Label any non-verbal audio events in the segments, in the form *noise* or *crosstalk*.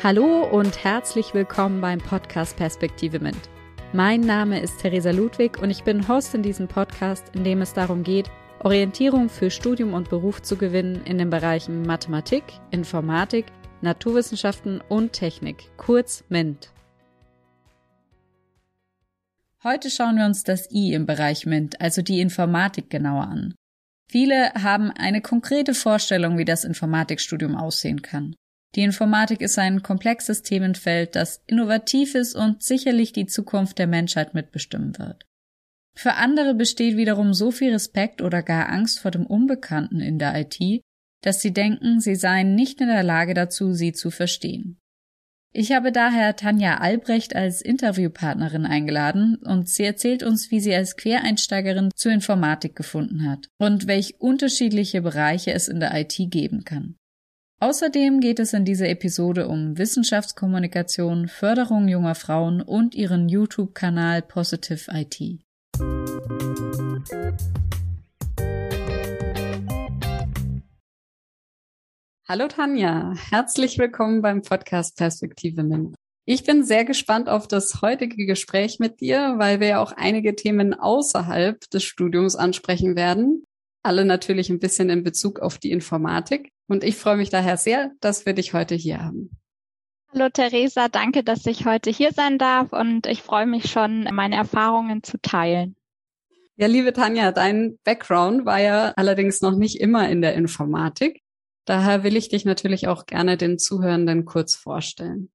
Hallo und herzlich willkommen beim Podcast Perspektive Mint. Mein Name ist Theresa Ludwig und ich bin Host in diesem Podcast, in dem es darum geht, Orientierung für Studium und Beruf zu gewinnen in den Bereichen Mathematik, Informatik, Naturwissenschaften und Technik, kurz MINT. Heute schauen wir uns das I im Bereich MINT, also die Informatik genauer an. Viele haben eine konkrete Vorstellung, wie das Informatikstudium aussehen kann. Die Informatik ist ein komplexes Themenfeld, das innovativ ist und sicherlich die Zukunft der Menschheit mitbestimmen wird. Für andere besteht wiederum so viel Respekt oder gar Angst vor dem Unbekannten in der IT, dass sie denken, sie seien nicht in der Lage dazu, sie zu verstehen. Ich habe daher Tanja Albrecht als Interviewpartnerin eingeladen und sie erzählt uns, wie sie als Quereinsteigerin zur Informatik gefunden hat und welch unterschiedliche Bereiche es in der IT geben kann. Außerdem geht es in dieser Episode um Wissenschaftskommunikation, Förderung junger Frauen und ihren YouTube-Kanal Positive IT. Hallo Tanja, herzlich willkommen beim Podcast Perspektive MINT. Ich bin sehr gespannt auf das heutige Gespräch mit dir, weil wir ja auch einige Themen außerhalb des Studiums ansprechen werden. Alle natürlich ein bisschen in Bezug auf die Informatik. Und ich freue mich daher sehr, dass wir dich heute hier haben. Hallo Theresa, danke, dass ich heute hier sein darf und ich freue mich schon, meine Erfahrungen zu teilen. Ja, liebe Tanja, dein Background war ja allerdings noch nicht immer in der Informatik. Daher will ich dich natürlich auch gerne den Zuhörenden kurz vorstellen.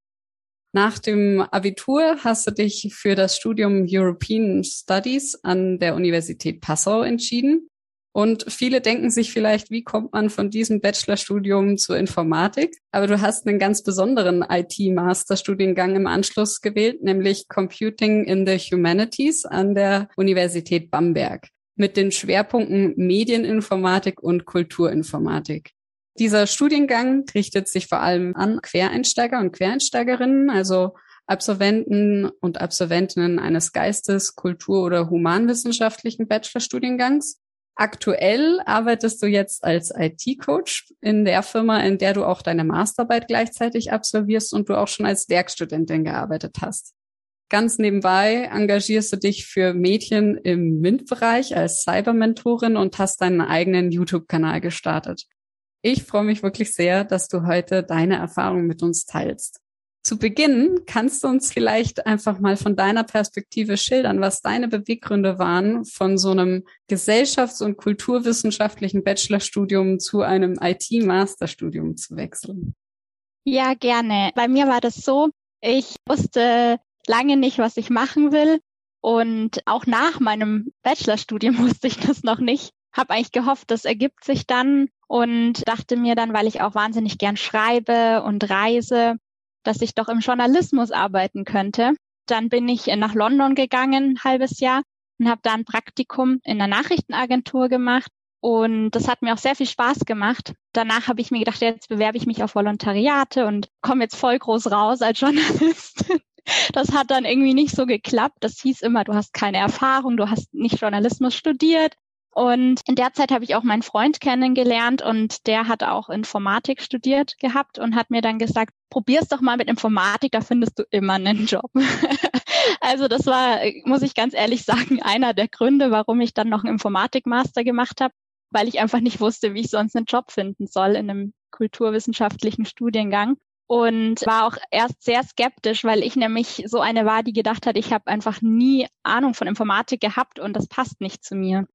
Nach dem Abitur hast du dich für das Studium European Studies an der Universität Passau entschieden und viele denken sich vielleicht, wie kommt man von diesem Bachelorstudium zur Informatik? Aber du hast einen ganz besonderen IT-Masterstudiengang im Anschluss gewählt, nämlich Computing in the Humanities an der Universität Bamberg mit den Schwerpunkten Medieninformatik und Kulturinformatik. Dieser Studiengang richtet sich vor allem an Quereinsteiger und Quereinsteigerinnen, also Absolventen und Absolventinnen eines Geistes-, Kultur- oder humanwissenschaftlichen Bachelorstudiengangs Aktuell arbeitest du jetzt als IT-Coach in der Firma, in der du auch deine Masterarbeit gleichzeitig absolvierst und du auch schon als Werkstudentin gearbeitet hast. Ganz nebenbei engagierst du dich für Mädchen im MINT-Bereich als Cybermentorin und hast deinen eigenen YouTube-Kanal gestartet. Ich freue mich wirklich sehr, dass du heute deine Erfahrungen mit uns teilst. Zu Beginn kannst du uns vielleicht einfach mal von deiner Perspektive schildern, was deine Beweggründe waren, von so einem gesellschafts- und kulturwissenschaftlichen Bachelorstudium zu einem IT-Masterstudium zu wechseln. Ja, gerne. Bei mir war das so, ich wusste lange nicht, was ich machen will. Und auch nach meinem Bachelorstudium *laughs* wusste ich das noch nicht. Habe eigentlich gehofft, das ergibt sich dann und dachte mir dann, weil ich auch wahnsinnig gern schreibe und reise, dass ich doch im Journalismus arbeiten könnte. Dann bin ich nach London gegangen, ein halbes Jahr, und habe da ein Praktikum in der Nachrichtenagentur gemacht. Und das hat mir auch sehr viel Spaß gemacht. Danach habe ich mir gedacht, jetzt bewerbe ich mich auf Volontariate und komme jetzt voll groß raus als Journalist. *laughs* Das hat dann irgendwie nicht so geklappt. Das hieß immer, du hast keine Erfahrung, du hast nicht Journalismus studiert. Und in der Zeit habe ich auch meinen Freund kennengelernt und der hat auch Informatik studiert gehabt und hat mir dann gesagt, probier's doch mal mit Informatik, da findest du immer einen Job. *laughs* also das war, muss ich ganz ehrlich sagen, einer der Gründe, warum ich dann noch einen Informatikmaster gemacht habe, weil ich einfach nicht wusste, wie ich sonst einen Job finden soll in einem kulturwissenschaftlichen Studiengang und war auch erst sehr skeptisch, weil ich nämlich so eine war, die gedacht hat, ich habe einfach nie Ahnung von Informatik gehabt und das passt nicht zu mir.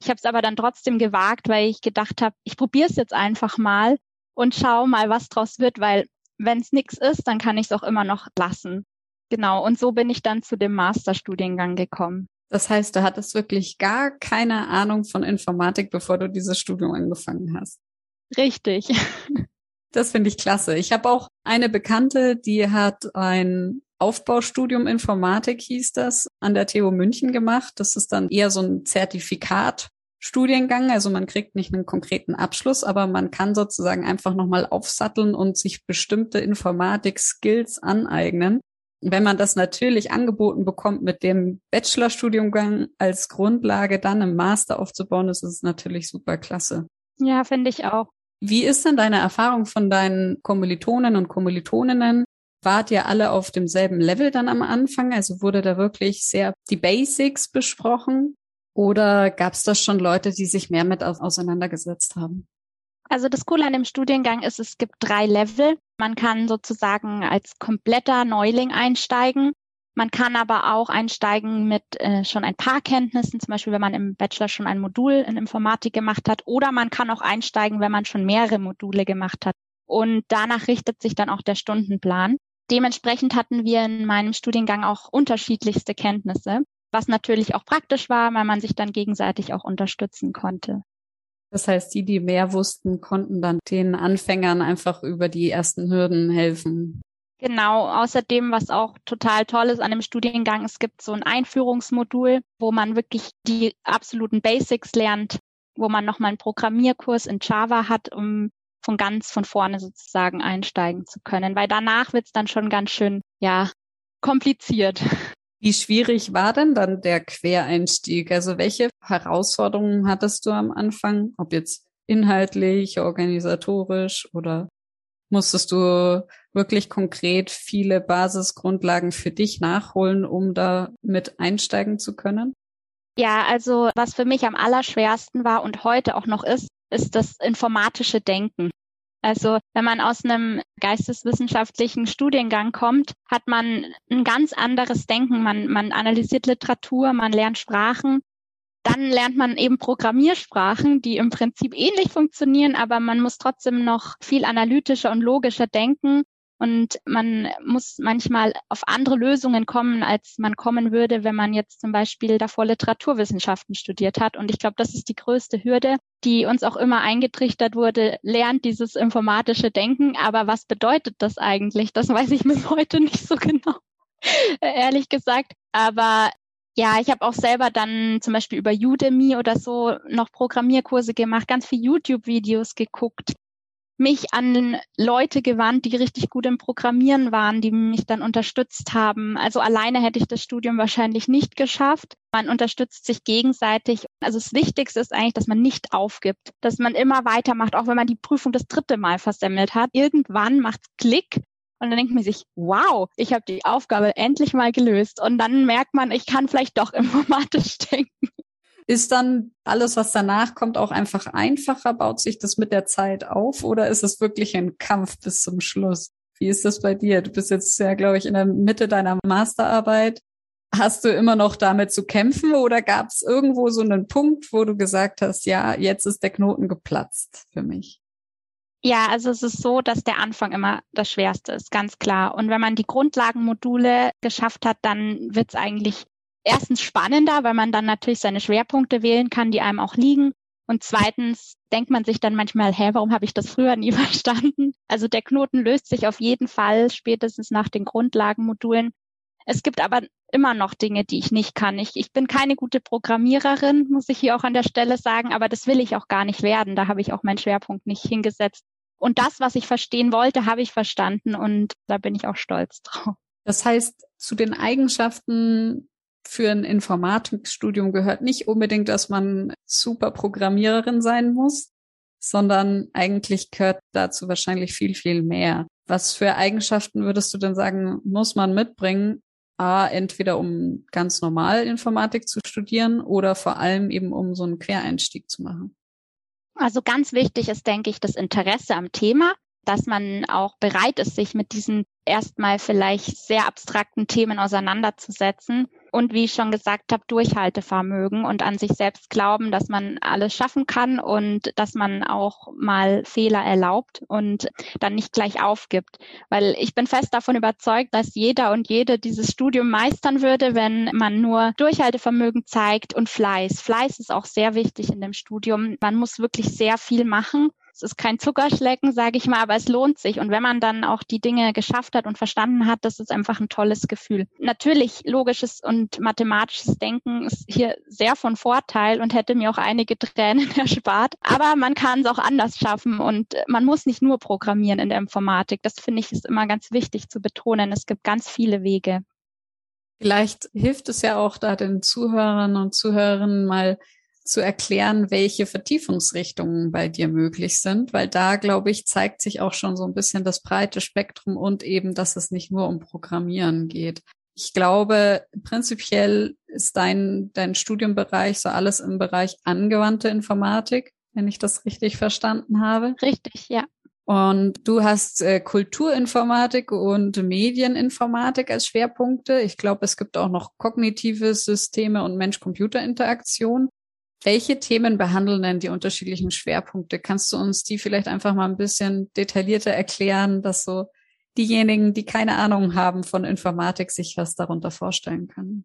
Ich habe es aber dann trotzdem gewagt, weil ich gedacht habe, ich probiere es jetzt einfach mal und schau mal, was draus wird, weil wenn es nichts ist, dann kann ich es auch immer noch lassen. Genau, und so bin ich dann zu dem Masterstudiengang gekommen. Das heißt, du hattest wirklich gar keine Ahnung von Informatik, bevor du dieses Studium angefangen hast. Richtig. *laughs* Das finde ich klasse. Ich habe auch eine Bekannte, die hat ein Aufbaustudium Informatik hieß das, an der TU München gemacht. Das ist dann eher so ein Zertifikat-Studiengang. Also man kriegt nicht einen konkreten Abschluss, aber man kann sozusagen einfach nochmal aufsatteln und sich bestimmte Informatik-Skills aneignen. Wenn man das natürlich angeboten bekommt, mit dem Bachelorstudiengang als Grundlage dann im Master aufzubauen, ist es natürlich super klasse. Ja, finde ich auch. Wie ist denn deine Erfahrung von deinen Kommilitonen und Kommilitoninnen? Wart ihr alle auf demselben Level dann am Anfang? Also wurde da wirklich sehr die Basics besprochen? Oder gab es da schon Leute, die sich mehr mit auseinandergesetzt haben? Also das Coole an dem Studiengang ist, es gibt drei Level. Man kann sozusagen als kompletter Neuling einsteigen. Man kann aber auch einsteigen mit äh, schon ein paar Kenntnissen, zum Beispiel wenn man im Bachelor schon ein Modul in Informatik gemacht hat. Oder man kann auch einsteigen, wenn man schon mehrere Module gemacht hat. Und danach richtet sich dann auch der Stundenplan. Dementsprechend hatten wir in meinem Studiengang auch unterschiedlichste Kenntnisse, was natürlich auch praktisch war, weil man sich dann gegenseitig auch unterstützen konnte. Das heißt, die, die mehr wussten, konnten dann den Anfängern einfach über die ersten Hürden helfen. Genau, außerdem, was auch total toll ist an dem Studiengang, es gibt so ein Einführungsmodul, wo man wirklich die absoluten Basics lernt, wo man nochmal einen Programmierkurs in Java hat, um von ganz von vorne sozusagen einsteigen zu können, weil danach wird es dann schon ganz schön, ja, kompliziert. Wie schwierig war denn dann der Quereinstieg? Also welche Herausforderungen hattest du am Anfang? Ob jetzt inhaltlich, organisatorisch oder musstest du wirklich konkret viele Basisgrundlagen für dich nachholen, um da mit einsteigen zu können? Ja, also was für mich am allerschwersten war und heute auch noch ist, ist das informatische Denken. Also wenn man aus einem geisteswissenschaftlichen Studiengang kommt, hat man ein ganz anderes Denken. Man, man analysiert Literatur, man lernt Sprachen dann lernt man eben Programmiersprachen, die im Prinzip ähnlich funktionieren, aber man muss trotzdem noch viel analytischer und logischer denken. Und man muss manchmal auf andere Lösungen kommen, als man kommen würde, wenn man jetzt zum Beispiel davor Literaturwissenschaften studiert hat. Und ich glaube, das ist die größte Hürde, die uns auch immer eingetrichtert wurde, lernt dieses informatische Denken. Aber was bedeutet das eigentlich? Das weiß ich bis heute nicht so genau, *laughs* ehrlich gesagt. Aber ja, ich habe auch selber dann zum Beispiel über Udemy oder so noch Programmierkurse gemacht, ganz viel YouTube-Videos geguckt, mich an Leute gewandt, die richtig gut im Programmieren waren, die mich dann unterstützt haben. Also alleine hätte ich das Studium wahrscheinlich nicht geschafft. Man unterstützt sich gegenseitig. Also das Wichtigste ist eigentlich, dass man nicht aufgibt, dass man immer weitermacht, auch wenn man die Prüfung das dritte Mal versemmelt hat. Irgendwann macht's Klick und dann denkt man sich, wow, ich habe die Aufgabe endlich mal gelöst. Und dann merkt man, ich kann vielleicht doch informatisch *laughs* denken. Ist dann alles, was danach kommt, auch einfach einfacher? Baut sich das mit der Zeit auf oder ist es wirklich ein Kampf bis zum Schluss? Wie ist das bei dir? Du bist jetzt ja, glaube ich, in der Mitte deiner Masterarbeit. Hast du immer noch damit zu kämpfen oder gab es irgendwo so einen Punkt, wo du gesagt hast, ja, jetzt ist der Knoten geplatzt für mich? Ja, also es ist so, dass der Anfang immer das Schwerste ist, ganz klar. Und wenn man die Grundlagenmodule geschafft hat, dann wird es eigentlich erstens spannender, weil man dann natürlich seine Schwerpunkte wählen kann, die einem auch liegen. Und zweitens denkt man sich dann manchmal, hä, warum habe ich das früher nie *laughs* verstanden? Also der Knoten löst sich auf jeden Fall spätestens nach den Grundlagenmodulen. Es gibt aber immer noch Dinge, die ich nicht kann. Ich, ich bin keine gute Programmiererin, muss ich hier auch an der Stelle sagen, aber das will ich auch gar nicht werden. Da habe ich auch meinen Schwerpunkt nicht hingesetzt. Und das, was ich verstehen wollte, habe ich verstanden und da bin ich auch stolz drauf. Das heißt, zu den Eigenschaften für ein Informatikstudium gehört nicht unbedingt, dass man super Programmiererin sein muss, sondern eigentlich gehört dazu wahrscheinlich viel, viel mehr. Was für Eigenschaften würdest du denn sagen, muss man mitbringen? A, entweder um ganz normal Informatik zu studieren oder vor allem eben um so einen Quereinstieg zu machen? Also ganz wichtig ist, denke ich, das Interesse am Thema, dass man auch bereit ist, sich mit diesen erstmal vielleicht sehr abstrakten Themen auseinanderzusetzen und wie ich schon gesagt habe, Durchhaltevermögen und an sich selbst glauben, dass man alles schaffen kann und dass man auch mal Fehler erlaubt und dann nicht gleich aufgibt. Weil ich bin fest davon überzeugt, dass jeder und jede dieses Studium meistern würde, wenn man nur Durchhaltevermögen zeigt und Fleiß. Fleiß ist auch sehr wichtig in dem Studium. Man muss wirklich sehr viel machen es ist kein Zuckerschlecken, sage ich mal, aber es lohnt sich. Und wenn man dann auch die Dinge geschafft hat und verstanden hat, das ist einfach ein tolles Gefühl. Natürlich, logisches und mathematisches Denken ist hier sehr von Vorteil und hätte mir auch einige Tränen *laughs* erspart. Aber man kann es auch anders schaffen und man muss nicht nur programmieren in der Informatik. Das finde ich ist immer ganz wichtig zu betonen. Es gibt ganz viele Wege. Vielleicht hilft es ja auch da den Zuhörern und Zuhörerinnen mal zu erklären, welche Vertiefungsrichtungen bei dir möglich sind, weil da, glaube ich, zeigt sich auch schon so ein bisschen das breite Spektrum und eben, dass es nicht nur um Programmieren geht. Ich glaube, prinzipiell ist dein, dein Studienbereich so alles im Bereich angewandte Informatik, wenn ich das richtig verstanden habe. Richtig, ja. Und du hast äh, Kulturinformatik und Medieninformatik als Schwerpunkte. Ich glaube, es gibt auch noch kognitive Systeme und Mensch-Computer-Interaktion. Welche Themen behandeln denn die unterschiedlichen Schwerpunkte? Kannst du uns die vielleicht einfach mal ein bisschen detaillierter erklären, dass so diejenigen, die keine Ahnung haben von Informatik, sich was darunter vorstellen können?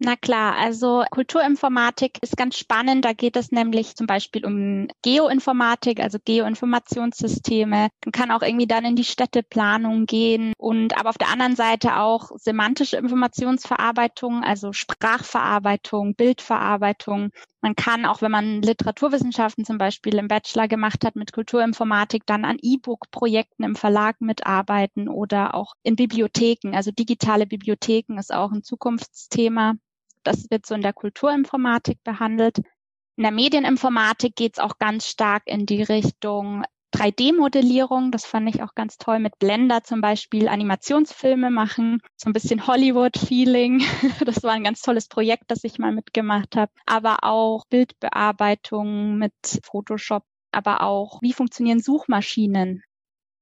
Na klar, also Kulturinformatik ist ganz spannend. Da geht es nämlich zum Beispiel um Geoinformatik, also Geoinformationssysteme. Man kann auch irgendwie dann in die Städteplanung gehen und aber auf der anderen Seite auch semantische Informationsverarbeitung, also Sprachverarbeitung, Bildverarbeitung. Man kann auch, wenn man Literaturwissenschaften zum Beispiel im Bachelor gemacht hat mit Kulturinformatik, dann an E-Book-Projekten im Verlag mitarbeiten oder auch in Bibliotheken. Also digitale Bibliotheken ist auch ein Zukunftsthema. Das wird so in der Kulturinformatik behandelt. In der Medieninformatik geht es auch ganz stark in die Richtung 3D-Modellierung. Das fand ich auch ganz toll mit Blender zum Beispiel Animationsfilme machen. So ein bisschen Hollywood-Feeling. *laughs* Das war ein ganz tolles Projekt, das ich mal mitgemacht habe. Aber auch Bildbearbeitung mit Photoshop. Aber auch, wie funktionieren Suchmaschinen?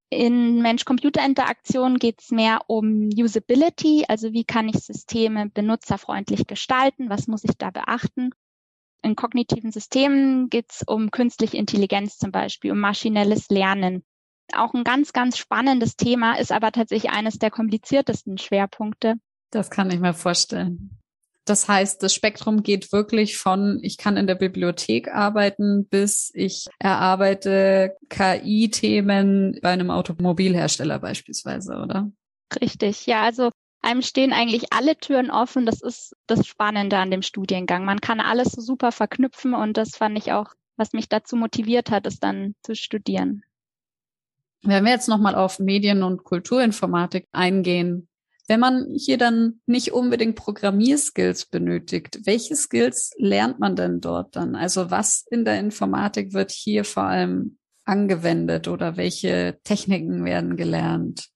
In Mensch-Computer-Interaktion geht es mehr um Usability, also wie kann ich Systeme benutzerfreundlich gestalten, was muss ich da beachten. In kognitiven Systemen geht es um künstliche Intelligenz zum Beispiel, um maschinelles Lernen. Auch ein ganz, ganz spannendes Thema, ist aber tatsächlich eines der kompliziertesten Schwerpunkte. Das kann ich mir vorstellen. Das heißt, das Spektrum geht wirklich von, ich kann in der Bibliothek arbeiten, bis ich erarbeite KI-Themen bei einem Automobilhersteller beispielsweise, oder? Richtig, ja, also einem stehen eigentlich alle Türen offen. Das ist das Spannende an dem Studiengang. Man kann alles so super verknüpfen und das fand ich auch, was mich dazu motiviert hat, es dann zu studieren. Wenn wir jetzt nochmal auf Medien- und Kulturinformatik eingehen, wenn man hier dann nicht unbedingt Programmierskills benötigt, welche Skills lernt man denn dort dann? Also was in der Informatik wird hier vor allem angewendet oder welche Techniken werden gelernt?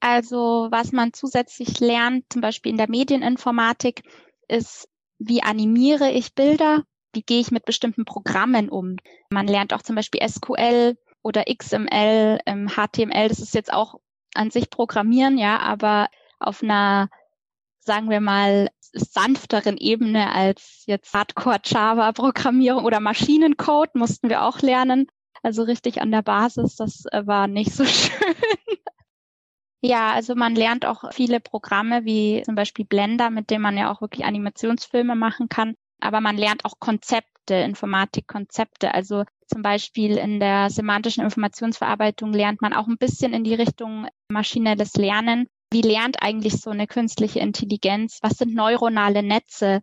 Also was man zusätzlich lernt, zum Beispiel in der Medieninformatik, ist, wie animiere ich Bilder? Wie gehe ich mit bestimmten Programmen um? Man lernt auch zum Beispiel SQL oder XML, HTML. Das ist jetzt auch an sich programmieren, ja, aber auf einer, sagen wir mal, sanfteren Ebene als jetzt Hardcore Java Programmierung oder Maschinencode mussten wir auch lernen. Also richtig an der Basis, das äh, war nicht so *laughs* schön. ja, also man lernt auch viele Programme wie zum Beispiel Blender, mit dem man ja auch wirklich Animationsfilme machen kann. Aber man lernt auch Konzepte, Informatikkonzepte. Also zum Beispiel in der semantischen Informationsverarbeitung lernt man auch ein bisschen in die Richtung maschinelles Lernen. Wie lernt eigentlich so eine künstliche Intelligenz? Was sind neuronale Netze?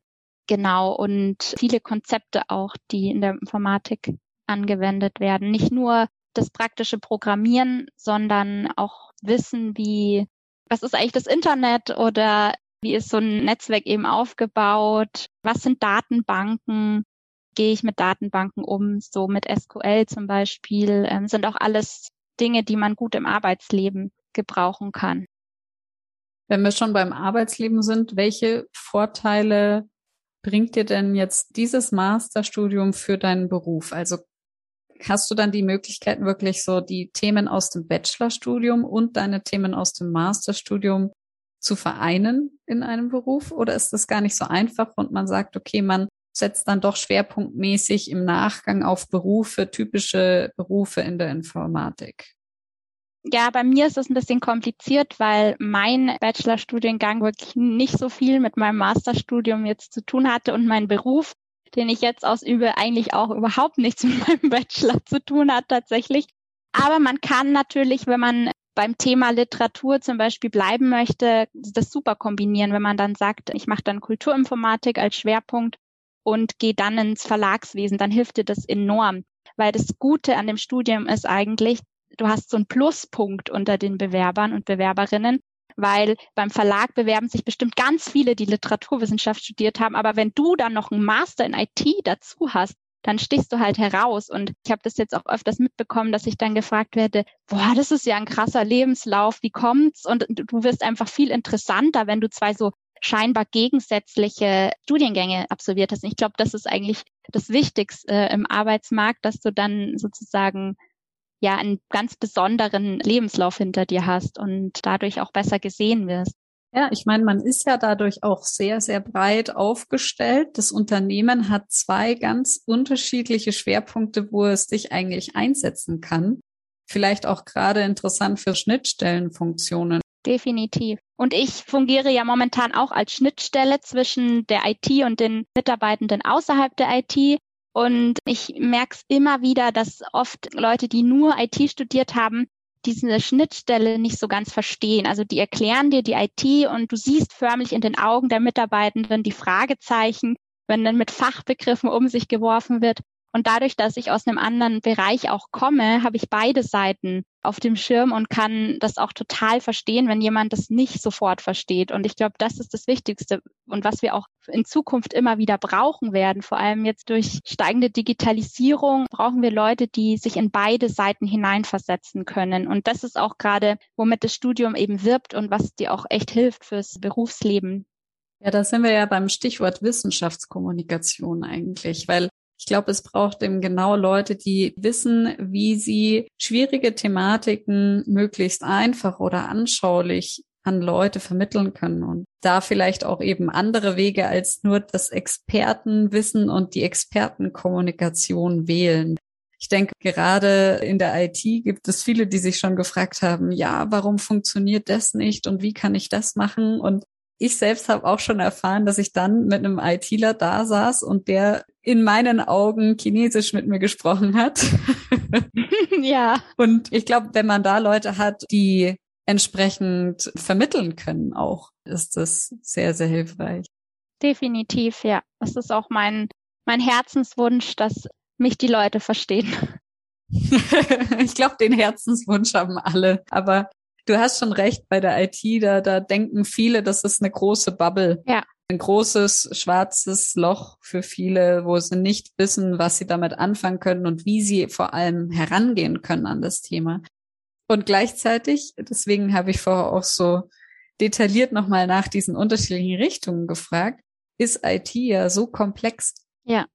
Genau. Und viele Konzepte auch, die in der Informatik angewendet werden. Nicht nur das praktische Programmieren, sondern auch Wissen wie, was ist eigentlich das Internet oder wie ist so ein Netzwerk eben aufgebaut? Was sind Datenbanken? Gehe ich mit Datenbanken um, so mit SQL zum Beispiel, ähm, sind auch alles Dinge, die man gut im Arbeitsleben gebrauchen kann. Wenn wir schon beim Arbeitsleben sind, welche Vorteile bringt dir denn jetzt dieses Masterstudium für deinen Beruf? Also hast du dann die Möglichkeit, wirklich so die Themen aus dem Bachelorstudium und deine Themen aus dem Masterstudium zu vereinen in einem Beruf? Oder ist das gar nicht so einfach und man sagt, okay, man setzt dann doch schwerpunktmäßig im Nachgang auf Berufe, typische Berufe in der Informatik? Ja, bei mir ist es ein bisschen kompliziert, weil mein Bachelorstudiengang wirklich nicht so viel mit meinem Masterstudium jetzt zu tun hatte und mein Beruf, den ich jetzt ausübe, eigentlich auch überhaupt nichts mit meinem Bachelor zu tun hat tatsächlich. Aber man kann natürlich, wenn man beim Thema Literatur zum Beispiel bleiben möchte, das super kombinieren, wenn man dann sagt, ich mache dann Kulturinformatik als Schwerpunkt und geh dann ins Verlagswesen, dann hilft dir das enorm. Weil das Gute an dem Studium ist eigentlich, du hast so einen Pluspunkt unter den Bewerbern und Bewerberinnen, weil beim Verlag bewerben sich bestimmt ganz viele, die Literaturwissenschaft studiert haben. Aber wenn du dann noch einen Master in IT dazu hast, dann stichst du halt heraus. Und ich habe das jetzt auch öfters mitbekommen, dass ich dann gefragt werde, boah, das ist ja ein krasser Lebenslauf, wie kommt's? Und du wirst einfach viel interessanter, wenn du zwei so scheinbar gegensätzliche Studiengänge absolviert hast. Und ich glaube, das ist eigentlich das Wichtigste äh, im Arbeitsmarkt, dass du dann sozusagen ja einen ganz besonderen Lebenslauf hinter dir hast und dadurch auch besser gesehen wirst. Ja, ich meine, man ist ja dadurch auch sehr, sehr breit aufgestellt. Das Unternehmen hat zwei ganz unterschiedliche Schwerpunkte, wo es dich eigentlich einsetzen kann. Vielleicht auch gerade interessant für Schnittstellenfunktionen. Definitiv. Und ich fungiere ja momentan auch als Schnittstelle zwischen der IT und den Mitarbeitenden außerhalb der IT. Und ich merke es immer wieder, dass oft Leute, die nur IT studiert haben, diese Schnittstelle nicht so ganz verstehen. Also die erklären dir die IT und du siehst förmlich in den Augen der Mitarbeitenden die Fragezeichen, wenn dann mit Fachbegriffen um sich geworfen wird. Und dadurch, dass ich aus einem anderen Bereich auch komme, habe ich beide Seiten auf dem Schirm und kann das auch total verstehen, wenn jemand das nicht sofort versteht. Und ich glaube, das ist das Wichtigste und was wir auch in Zukunft immer wieder brauchen werden. Vor allem jetzt durch steigende Digitalisierung brauchen wir Leute, die sich in beide Seiten hineinversetzen können. Und das ist auch gerade, womit das Studium eben wirbt und was dir auch echt hilft fürs Berufsleben. Ja, da sind wir ja beim Stichwort Wissenschaftskommunikation eigentlich, weil ich glaube, es braucht eben genau Leute, die wissen, wie sie schwierige Thematiken möglichst einfach oder anschaulich an Leute vermitteln können und da vielleicht auch eben andere Wege als nur das Expertenwissen und die Expertenkommunikation wählen. Ich denke, gerade in der IT gibt es viele, die sich schon gefragt haben, ja, warum funktioniert das nicht und wie kann ich das machen? Und ich selbst habe auch schon erfahren, dass ich dann mit einem ITler da saß und der in meinen Augen Chinesisch mit mir gesprochen hat. *laughs* ja. Und ich glaube, wenn man da Leute hat, die entsprechend vermitteln können, auch ist das sehr, sehr hilfreich. Definitiv, ja. Das ist auch mein, mein Herzenswunsch, dass mich die Leute verstehen. *laughs* ich glaube, den Herzenswunsch haben alle. Aber du hast schon recht, bei der IT, da, da denken viele, das ist eine große Bubble. Ja. Ein großes schwarzes Loch für viele, wo sie nicht wissen, was sie damit anfangen können und wie sie vor allem herangehen können an das Thema. Und gleichzeitig, deswegen habe ich vorher auch so detailliert nochmal nach diesen unterschiedlichen Richtungen gefragt, ist IT ja so komplex. Ja.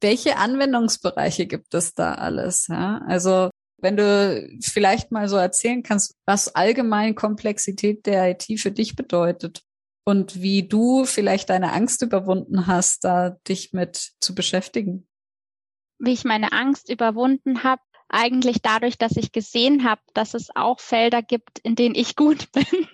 Welche Anwendungsbereiche gibt es da alles? Ja? Also wenn du vielleicht mal so erzählen kannst, was allgemein Komplexität der IT für dich bedeutet und wie du vielleicht deine Angst überwunden hast, da dich mit zu beschäftigen. Wie ich meine Angst überwunden habe, eigentlich dadurch, dass ich gesehen habe, dass es auch Felder gibt, in denen ich gut *laughs* bin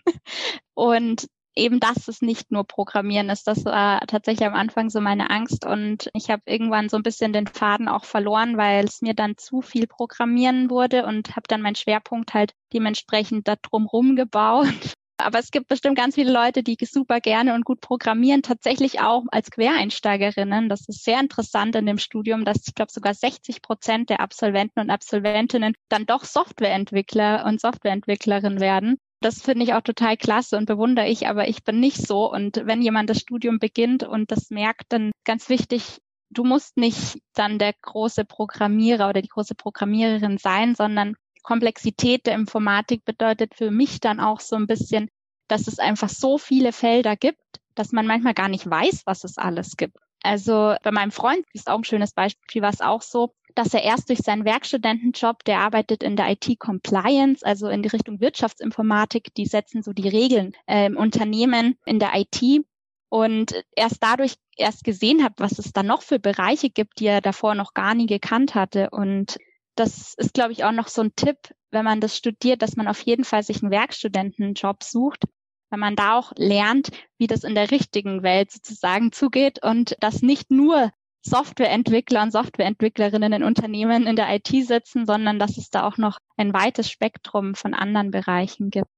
und eben, dass es nicht nur Programmieren ist. Das war tatsächlich am Anfang so meine Angst und ich habe irgendwann so ein bisschen den Faden auch verloren, weil es mir dann zu viel Programmieren wurde und habe dann meinen Schwerpunkt halt dementsprechend da drumrum gebaut. Aber es gibt bestimmt ganz viele Leute, die super gerne und gut programmieren, tatsächlich auch als Quereinsteigerinnen. Das ist sehr interessant in dem Studium, dass ich glaube sogar 60 Prozent der Absolventen und Absolventinnen dann doch Softwareentwickler und Softwareentwicklerin werden. Das finde ich auch total klasse und bewundere ich, aber ich bin nicht so. Und wenn jemand das Studium beginnt und das merkt, dann ganz wichtig, du musst nicht dann der große Programmierer oder die große Programmiererin sein, sondern Komplexität der Informatik bedeutet für mich dann auch so ein bisschen, dass es einfach so viele Felder gibt, dass man manchmal gar nicht weiß, was es alles gibt. Also bei meinem Freund ist auch ein schönes Beispiel, war es auch so, dass er erst durch seinen Werkstudentenjob, der arbeitet in der IT-Compliance, also in die Richtung Wirtschaftsinformatik, die setzen so die Regeln äh, im Unternehmen in der IT und erst dadurch erst gesehen hat, was es da noch für Bereiche gibt, die er davor noch gar nie gekannt hatte. Und das ist, glaube ich, auch noch so ein Tipp, wenn man das studiert, dass man auf jeden Fall sich einen Werkstudentenjob sucht, wenn man da auch lernt, wie das in der richtigen Welt sozusagen zugeht und dass nicht nur Softwareentwickler und Softwareentwicklerinnen in Unternehmen in der IT sitzen, sondern dass es da auch noch ein weites Spektrum von anderen Bereichen gibt.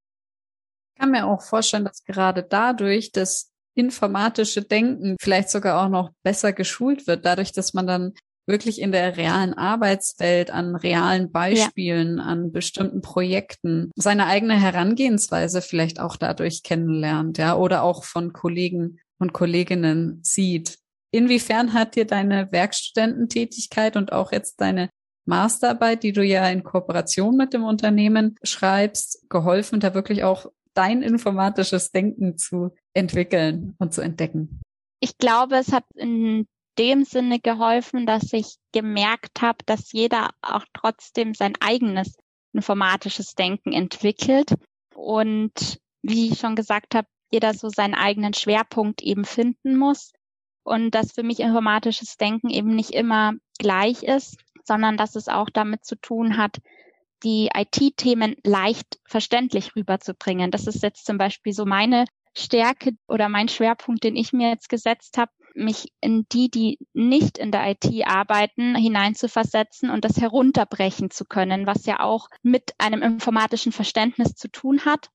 Ich kann mir auch vorstellen, dass gerade dadurch das informatische Denken vielleicht sogar auch noch besser geschult wird, dadurch, dass man dann wirklich in der realen Arbeitswelt, an realen Beispielen, ja. an bestimmten Projekten seine eigene Herangehensweise vielleicht auch dadurch kennenlernt, ja, oder auch von Kollegen und Kolleginnen sieht. Inwiefern hat dir deine Werkstudententätigkeit und auch jetzt deine Masterarbeit, die du ja in Kooperation mit dem Unternehmen schreibst, geholfen, da wirklich auch dein informatisches Denken zu entwickeln und zu entdecken? Ich glaube, es hat in dem Sinne geholfen, dass ich gemerkt habe, dass jeder auch trotzdem sein eigenes informatisches Denken entwickelt und wie ich schon gesagt habe, jeder so seinen eigenen Schwerpunkt eben finden muss und dass für mich informatisches Denken eben nicht immer gleich ist, sondern dass es auch damit zu tun hat, die IT-Themen leicht verständlich rüberzubringen. Das ist jetzt zum Beispiel so meine Stärke oder mein Schwerpunkt, den ich mir jetzt gesetzt habe, mich in die, die nicht in der IT arbeiten, hineinzuversetzen und das herunterbrechen zu können, was ja auch mit einem informatischen Verständnis zu tun hat.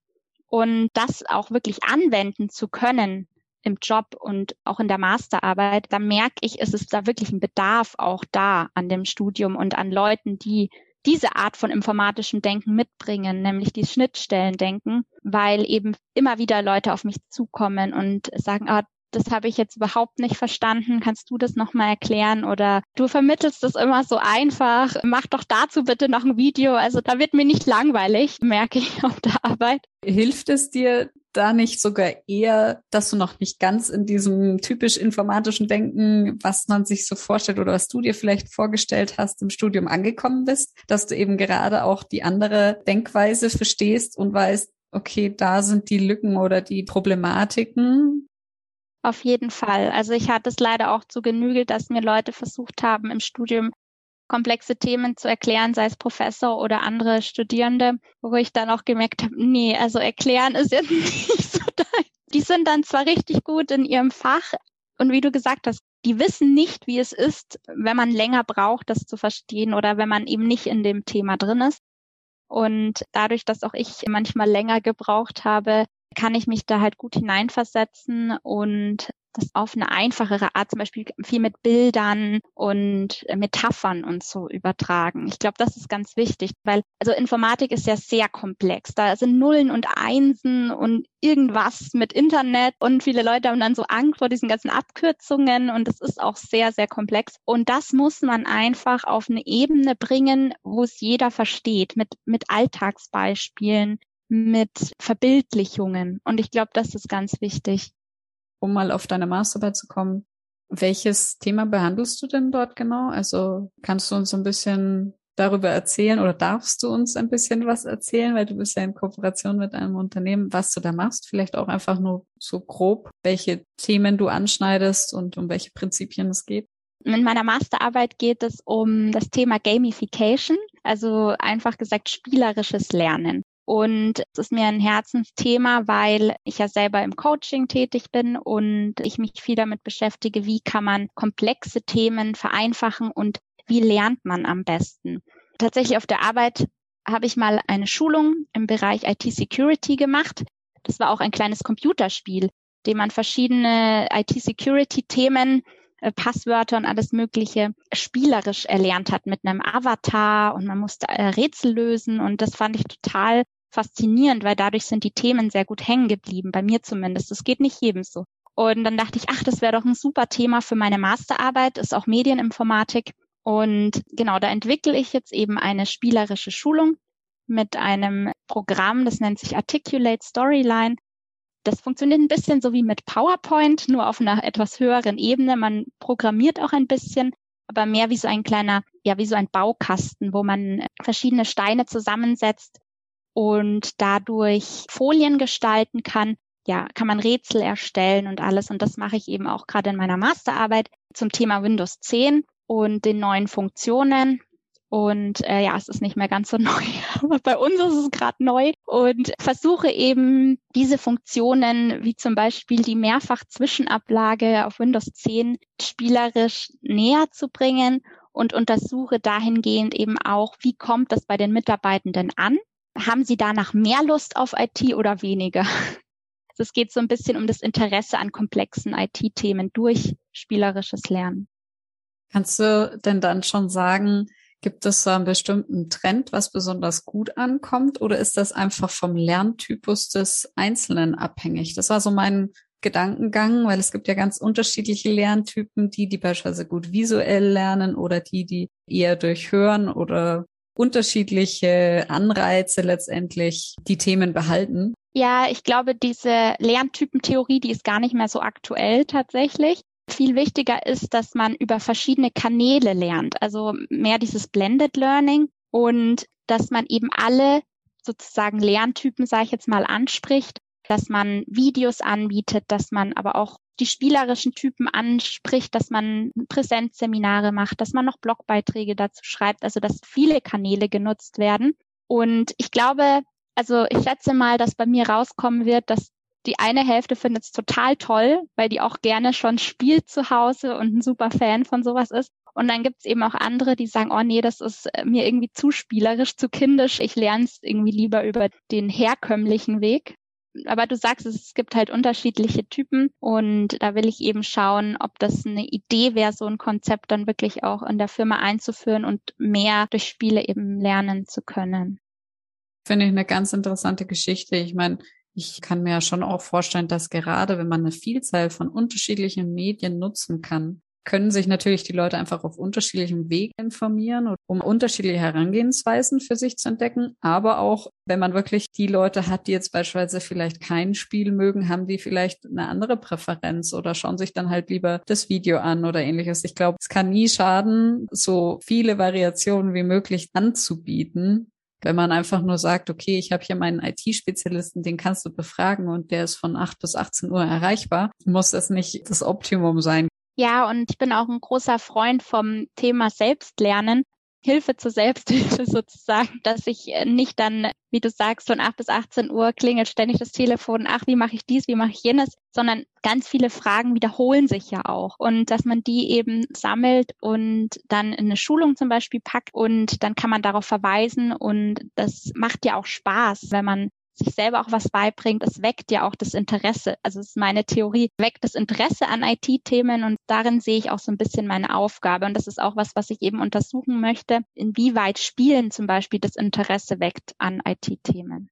Und das auch wirklich anwenden zu können im Job und auch in der Masterarbeit, da merke ich, ist es da wirklich ein Bedarf auch da an dem Studium und an Leuten, die diese Art von informatischem Denken mitbringen, nämlich die Schnittstellendenken, weil eben immer wieder Leute auf mich zukommen und sagen, ah, das habe ich jetzt überhaupt nicht verstanden. Kannst du das nochmal erklären? Oder du vermittelst das immer so einfach. Mach doch dazu bitte noch ein Video. Also da wird mir nicht langweilig, merke ich auf der Arbeit. Hilft es dir, da nicht sogar eher, dass du noch nicht ganz in diesem typisch informatischen Denken, was man sich so vorstellt oder was du dir vielleicht vorgestellt hast, im Studium angekommen bist, dass du eben gerade auch die andere Denkweise verstehst und weißt, okay, da sind die Lücken oder die Problematiken. Auf jeden Fall. Also ich hatte es leider auch zu Genüge, dass mir Leute versucht haben, im Studium komplexe Themen zu erklären, sei es Professor oder andere Studierende, wo ich dann auch gemerkt habe, nee, also erklären ist jetzt *laughs* nicht so dein. Die sind dann zwar richtig gut in ihrem Fach und wie du gesagt hast, die wissen nicht, wie es ist, wenn man länger braucht, das zu verstehen oder wenn man eben nicht in dem Thema drin ist. Und dadurch, dass auch ich manchmal länger gebraucht habe, kann ich mich da halt gut hineinversetzen und das auf eine einfachere Art, zum Beispiel viel mit Bildern und Metaphern und so übertragen. Ich glaube, das ist ganz wichtig, weil also Informatik ist ja sehr komplex. Da sind Nullen und Einsen und irgendwas mit Internet und viele Leute haben dann so Angst vor diesen ganzen Abkürzungen und das ist auch sehr, sehr komplex. Und das muss man einfach auf eine Ebene bringen, wo es jeder versteht, mit, mit Alltagsbeispielen, mit Verbildlichungen. Und ich glaube, das ist ganz wichtig um mal auf deine Masterarbeit zu kommen. Welches Thema behandelst du denn dort genau? Also kannst du uns ein bisschen darüber erzählen oder darfst du uns ein bisschen was erzählen, weil du bist ja in Kooperation mit einem Unternehmen, was du da machst? Vielleicht auch einfach nur so grob, welche Themen du anschneidest und um welche Prinzipien es geht? In meiner Masterarbeit geht es um das Thema Gamification, also einfach gesagt spielerisches Lernen. Und es ist mir ein Herzensthema, weil ich ja selber im Coaching tätig bin und ich mich viel damit beschäftige, wie kann man komplexe Themen vereinfachen und wie lernt man am besten. Tatsächlich auf der Arbeit habe ich mal eine Schulung im Bereich IT-Security gemacht. Das war auch ein kleines Computerspiel, dem man verschiedene IT-Security-Themen Passwörter und alles Mögliche spielerisch erlernt hat mit einem Avatar und man musste äh, Rätsel lösen und das fand ich total faszinierend, weil dadurch sind die Themen sehr gut hängen geblieben, bei mir zumindest. Das geht nicht jedem so. Und dann dachte ich, ach, das wäre doch ein super Thema für meine Masterarbeit, ist auch Medieninformatik. Und genau, da entwickle ich jetzt eben eine spielerische Schulung mit einem Programm, das nennt sich Articulate Storyline. Das funktioniert ein bisschen so wie mit PowerPoint, nur auf einer etwas höheren Ebene. Man programmiert auch ein bisschen, aber mehr wie so ein kleiner, ja, wie so ein Baukasten, wo man verschiedene Steine zusammensetzt und dadurch Folien gestalten kann. Ja, kann man Rätsel erstellen und alles. Und das mache ich eben auch gerade in meiner Masterarbeit zum Thema Windows 10 und den neuen Funktionen. Und äh, ja, es ist nicht mehr ganz so *laughs* neu, aber bei uns ist es gerade neu und versuche eben diese Funktionen, wie zum Beispiel die Mehrfach-Zwischenablage auf Windows 10, spielerisch näher zu bringen und untersuche dahingehend eben auch, wie kommt das bei den Mitarbeitenden an haben Sie danach mehr Lust auf IT oder weniger? *laughs* Es geht so ein bisschen um das Interesse an komplexen IT-Themen durch spielerisches Lernen. Kannst du denn dann schon sagen, gibt es so einen bestimmten Trend, was besonders gut ankommt, oder ist das einfach vom Lerntypus des Einzelnen abhängig? Das war so mein Gedankengang, weil es gibt ja ganz unterschiedliche Lerntypen, die, die beispielsweise gut visuell lernen oder die, die eher durch Hören oder unterschiedliche Anreize letztendlich die Themen behalten. Ja, ich glaube, diese Lerntypentheorie, die ist gar nicht mehr so aktuell tatsächlich. Viel wichtiger ist, dass man über verschiedene Kanäle lernt, also mehr dieses Blended Learning und dass man eben alle sozusagen Lerntypen, sage ich jetzt mal, anspricht, dass man Videos anbietet, dass man aber auch die spielerischen Typen anspricht, dass man Präsenzseminare macht, dass man noch Blogbeiträge dazu schreibt, also dass viele Kanäle genutzt werden. Und ich glaube, also ich schätze mal, dass bei mir rauskommen wird, dass die eine Hälfte findet es total toll, weil die auch gerne schon spielt zu Hause und ein super Fan von sowas ist. Und dann gibt's eben auch andere, die sagen, oh nee, das ist äh, mir irgendwie zu spielerisch, zu kindisch. Ich lerne es irgendwie lieber über den herkömmlichen Weg. Aber du sagst, es gibt halt unterschiedliche Typen und da will ich eben schauen, ob das eine Idee wäre, so ein Konzept dann wirklich auch in der Firma einzuführen und mehr durch Spiele eben lernen zu können. Finde ich eine ganz interessante Geschichte. Ich meine, ich kann mir ja schon auch vorstellen, dass gerade wenn man eine Vielzahl von unterschiedlichen Medien nutzen kann, können sich natürlich die Leute einfach auf unterschiedlichen Wegen informieren, um unterschiedliche Herangehensweisen für sich zu entdecken. Aber auch, wenn man wirklich die Leute hat, die jetzt beispielsweise vielleicht kein Spiel mögen, haben die vielleicht eine andere Präferenz oder schauen sich dann halt lieber das Video an oder ähnliches. Ich glaube, es kann nie schaden, so viele Variationen wie möglich anzubieten, wenn man einfach nur sagt, okay, ich habe hier meinen IT-Spezialisten, den kannst du befragen und der ist von 8 bis 18 Uhr erreichbar, muss das nicht das Optimum sein. Ja, und ich bin auch ein großer Freund vom Thema Selbstlernen. Hilfe zur Selbsthilfe sozusagen, dass ich äh, nicht dann, wie du sagst, von 8 bis 18 Uhr klingelt ständig das Telefon, ach, wie mache ich dies, wie mache ich jenes, sondern ganz viele Fragen wiederholen sich ja auch. Und dass man die eben sammelt und dann in eine Schulung zum Beispiel packt und dann kann man darauf verweisen und das macht ja auch Spaß, wenn man sich selber auch was beibringt, es weckt ja auch das Interesse. Also es ist meine Theorie, weckt das Interesse an IT-Themen und darin sehe ich auch so ein bisschen meine Aufgabe. Und das ist auch was, was ich eben untersuchen möchte, inwieweit Spielen zum Beispiel das Interesse weckt an IT-Themen.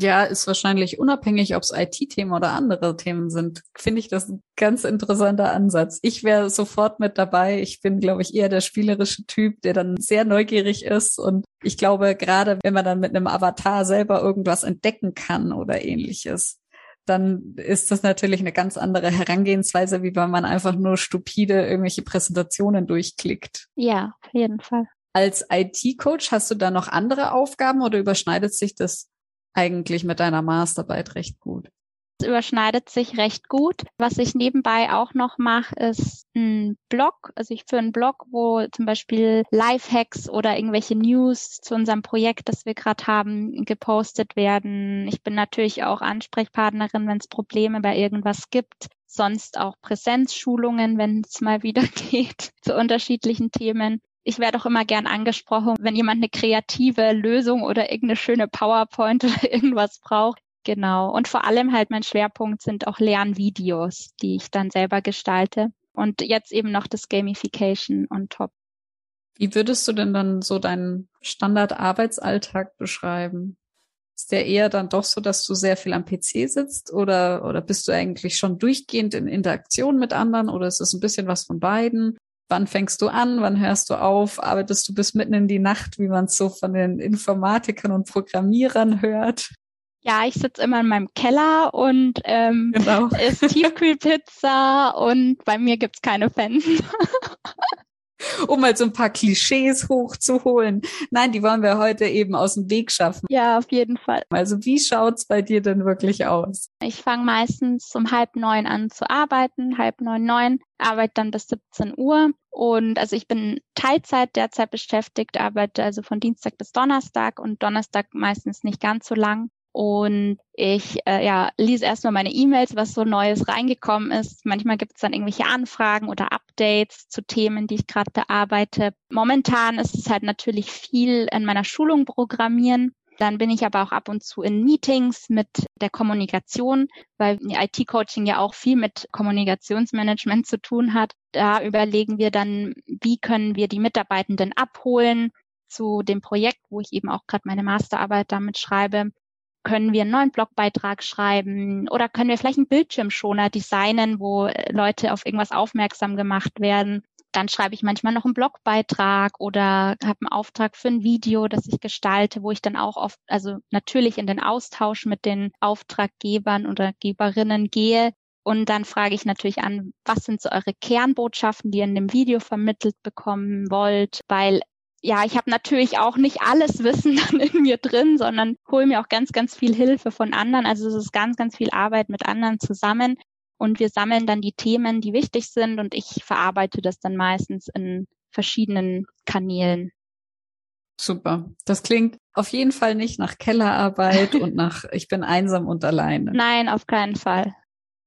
Ja, ist wahrscheinlich unabhängig, ob es IT-Themen oder andere Themen sind. Finde ich das ein ganz interessanter Ansatz. Ich wäre sofort mit dabei. Ich bin, glaube ich, eher der spielerische Typ, der dann sehr neugierig ist. Und ich glaube, gerade wenn man dann mit einem Avatar selber irgendwas entdecken kann oder ähnliches, dann ist das natürlich eine ganz andere Herangehensweise, wie wenn man einfach nur stupide irgendwelche Präsentationen durchklickt. Ja, auf jeden Fall. Als IT-Coach hast du da noch andere Aufgaben oder überschneidet sich das eigentlich mit deiner Masterarbeit recht gut. Es überschneidet sich recht gut. Was ich nebenbei auch noch mache, ist ein Blog. Also ich führe einen Blog, wo zum Beispiel Lifehacks oder irgendwelche News zu unserem Projekt, das wir gerade haben, gepostet werden. Ich bin natürlich auch Ansprechpartnerin, wenn es Probleme bei irgendwas gibt sonst auch Präsenzschulungen, wenn es mal *laughs* wieder geht, zu unterschiedlichen Themen ich werde auch immer gern angesprochen, wenn jemand eine kreative Lösung oder irgendeine schöne PowerPoint *laughs* oder irgendwas braucht. Genau. Und vor allem halt mein Schwerpunkt sind auch Lernvideos, die ich dann selber gestalte. Und jetzt eben noch das Gamification on top. Wie würdest du denn dann so deinen Standardarbeitsalltag beschreiben? Ist der eher dann doch so, dass du sehr viel am PC sitzt oder, oder bist du eigentlich schon durchgehend in Interaktion mit anderen oder ist es ein bisschen was von beiden? Wann fängst du an? Wann hörst du auf? Arbeitest du bis mitten in die Nacht, wie man es so von den Informatikern und Programmierern hört? Ja, ich sitze immer in meinem Keller und ähm, genau. esse Tiefkühlpizza und bei mir gibt's keine Fans. *laughs* *laughs* um mal so ein paar Klischees hochzuholen. Nein, die wollen wir heute eben aus dem Weg schaffen. Ja, auf jeden Fall. Also wie schaut's bei dir denn wirklich aus? Ich fange meistens um halb neun an zu arbeiten, halb neun, neun, arbeite dann bis 17 Uhr. Und also ich bin Teilzeit derzeit beschäftigt, arbeite also von Dienstag bis Donnerstag und Donnerstag meistens nicht ganz so lang. Und ich äh, ja, lese erstmal meine E-Mails, was so Neues reingekommen ist. Manchmal gibt es dann irgendwelche Anfragen oder Updates zu Themen, die ich gerade bearbeite. Momentan ist es halt natürlich viel in meiner Schulung programmieren. Dann bin ich aber auch ab und zu in Meetings mit der Kommunikation, weil IT-Coaching ja auch viel mit Kommunikationsmanagement zu tun hat. Da überlegen wir dann, wie können wir die Mitarbeitenden abholen zu dem Projekt, wo ich eben auch gerade meine Masterarbeit damit schreibe. Können wir einen neuen Blogbeitrag schreiben oder können wir vielleicht einen Bildschirmschoner designen, wo Leute auf irgendwas aufmerksam gemacht werden? Dann schreibe ich manchmal noch einen Blogbeitrag oder habe einen Auftrag für ein Video, das ich gestalte, wo ich dann auch oft, also natürlich in den Austausch mit den Auftraggebern oder Geberinnen gehe. Und dann frage ich natürlich an, was sind so eure Kernbotschaften, die ihr in dem Video vermittelt bekommen wollt? Weil ja, ich habe natürlich auch nicht alles Wissen *laughs* dann in mir drin, sondern hole mir auch ganz, ganz viel Hilfe von anderen. Also es ist ganz, ganz viel Arbeit mit anderen zusammen. Und wir sammeln dann die Themen, die wichtig sind und ich verarbeite das dann meistens in verschiedenen Kanälen. Super. Das klingt auf jeden Fall nicht nach Kellerarbeit *laughs* und nach ich bin einsam und alleine. Nein, auf keinen Fall.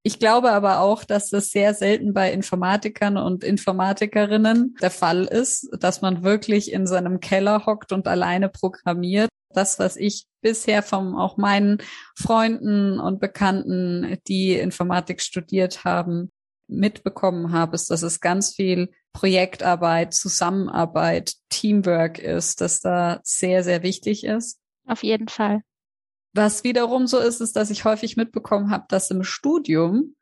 Ich glaube aber auch, dass das sehr selten bei Informatikern und Informatikerinnen der Fall ist, dass man wirklich in seinem Keller hockt und alleine programmiert. Das, was ich bisher vom auch meinen Freunden und Bekannten, die Informatik studiert haben, mitbekommen habe, ist, dass es ganz viel Projektarbeit, Zusammenarbeit, Teamwork ist, dass da sehr, sehr wichtig ist. Auf jeden Fall. Was wiederum so ist, ist, dass ich häufig mitbekommen habe, dass im Studium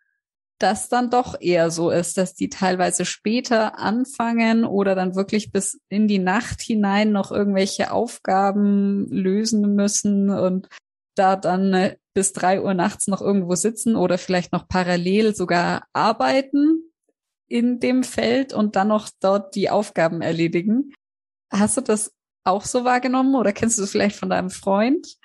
das dann doch eher so ist, dass die teilweise später anfangen oder dann wirklich bis in die Nacht hinein noch irgendwelche Aufgaben lösen müssen und da dann äh, bis drei Uhr nachts noch irgendwo sitzen oder vielleicht noch parallel sogar arbeiten in dem Feld und dann noch dort die Aufgaben erledigen. Hast du das auch so wahrgenommen oder kennst du es vielleicht von deinem Freund?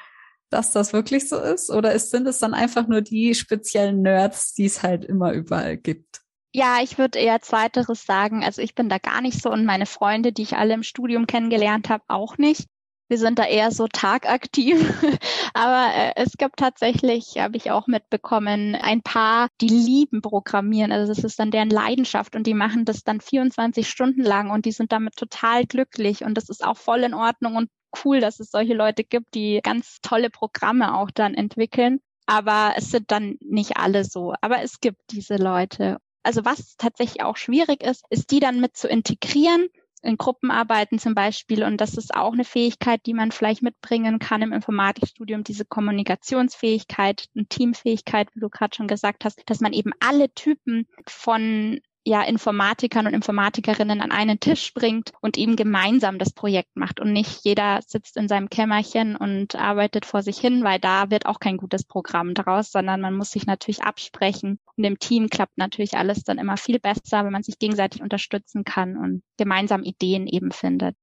Dass das wirklich so ist? Oder ist, sind es dann einfach nur die speziellen Nerds, die es halt immer überall gibt? Ja, ich würde eher zweiteres sagen. Also ich bin da gar nicht so und meine Freunde, die ich alle im Studium kennengelernt habe, auch nicht. Wir sind da eher so tagaktiv. *laughs* Aber äh, es gibt tatsächlich, habe ich auch mitbekommen, ein paar, die lieben Programmieren. Also das ist dann deren Leidenschaft und die machen das dann 24 Stunden lang und die sind damit total glücklich und das ist auch voll in Ordnung und cool, dass es solche Leute gibt, die ganz tolle Programme auch dann entwickeln. Aber es sind dann nicht alle so. Aber es gibt diese Leute. Also was tatsächlich auch schwierig ist, ist die dann mit zu integrieren in Gruppenarbeiten zum Beispiel. Und das ist auch eine Fähigkeit, die man vielleicht mitbringen kann im Informatikstudium, diese Kommunikationsfähigkeit und Teamfähigkeit, wie du gerade schon gesagt hast, dass man eben alle Typen von ja Informatikern und Informatikerinnen an einen Tisch bringt und eben gemeinsam das Projekt macht und nicht jeder sitzt in seinem Kämmerchen und arbeitet vor sich hin, weil da wird auch kein gutes Programm daraus, sondern man muss sich natürlich absprechen. Und im Team klappt natürlich alles dann immer viel besser, wenn man sich gegenseitig unterstützen kann und gemeinsam Ideen eben findet.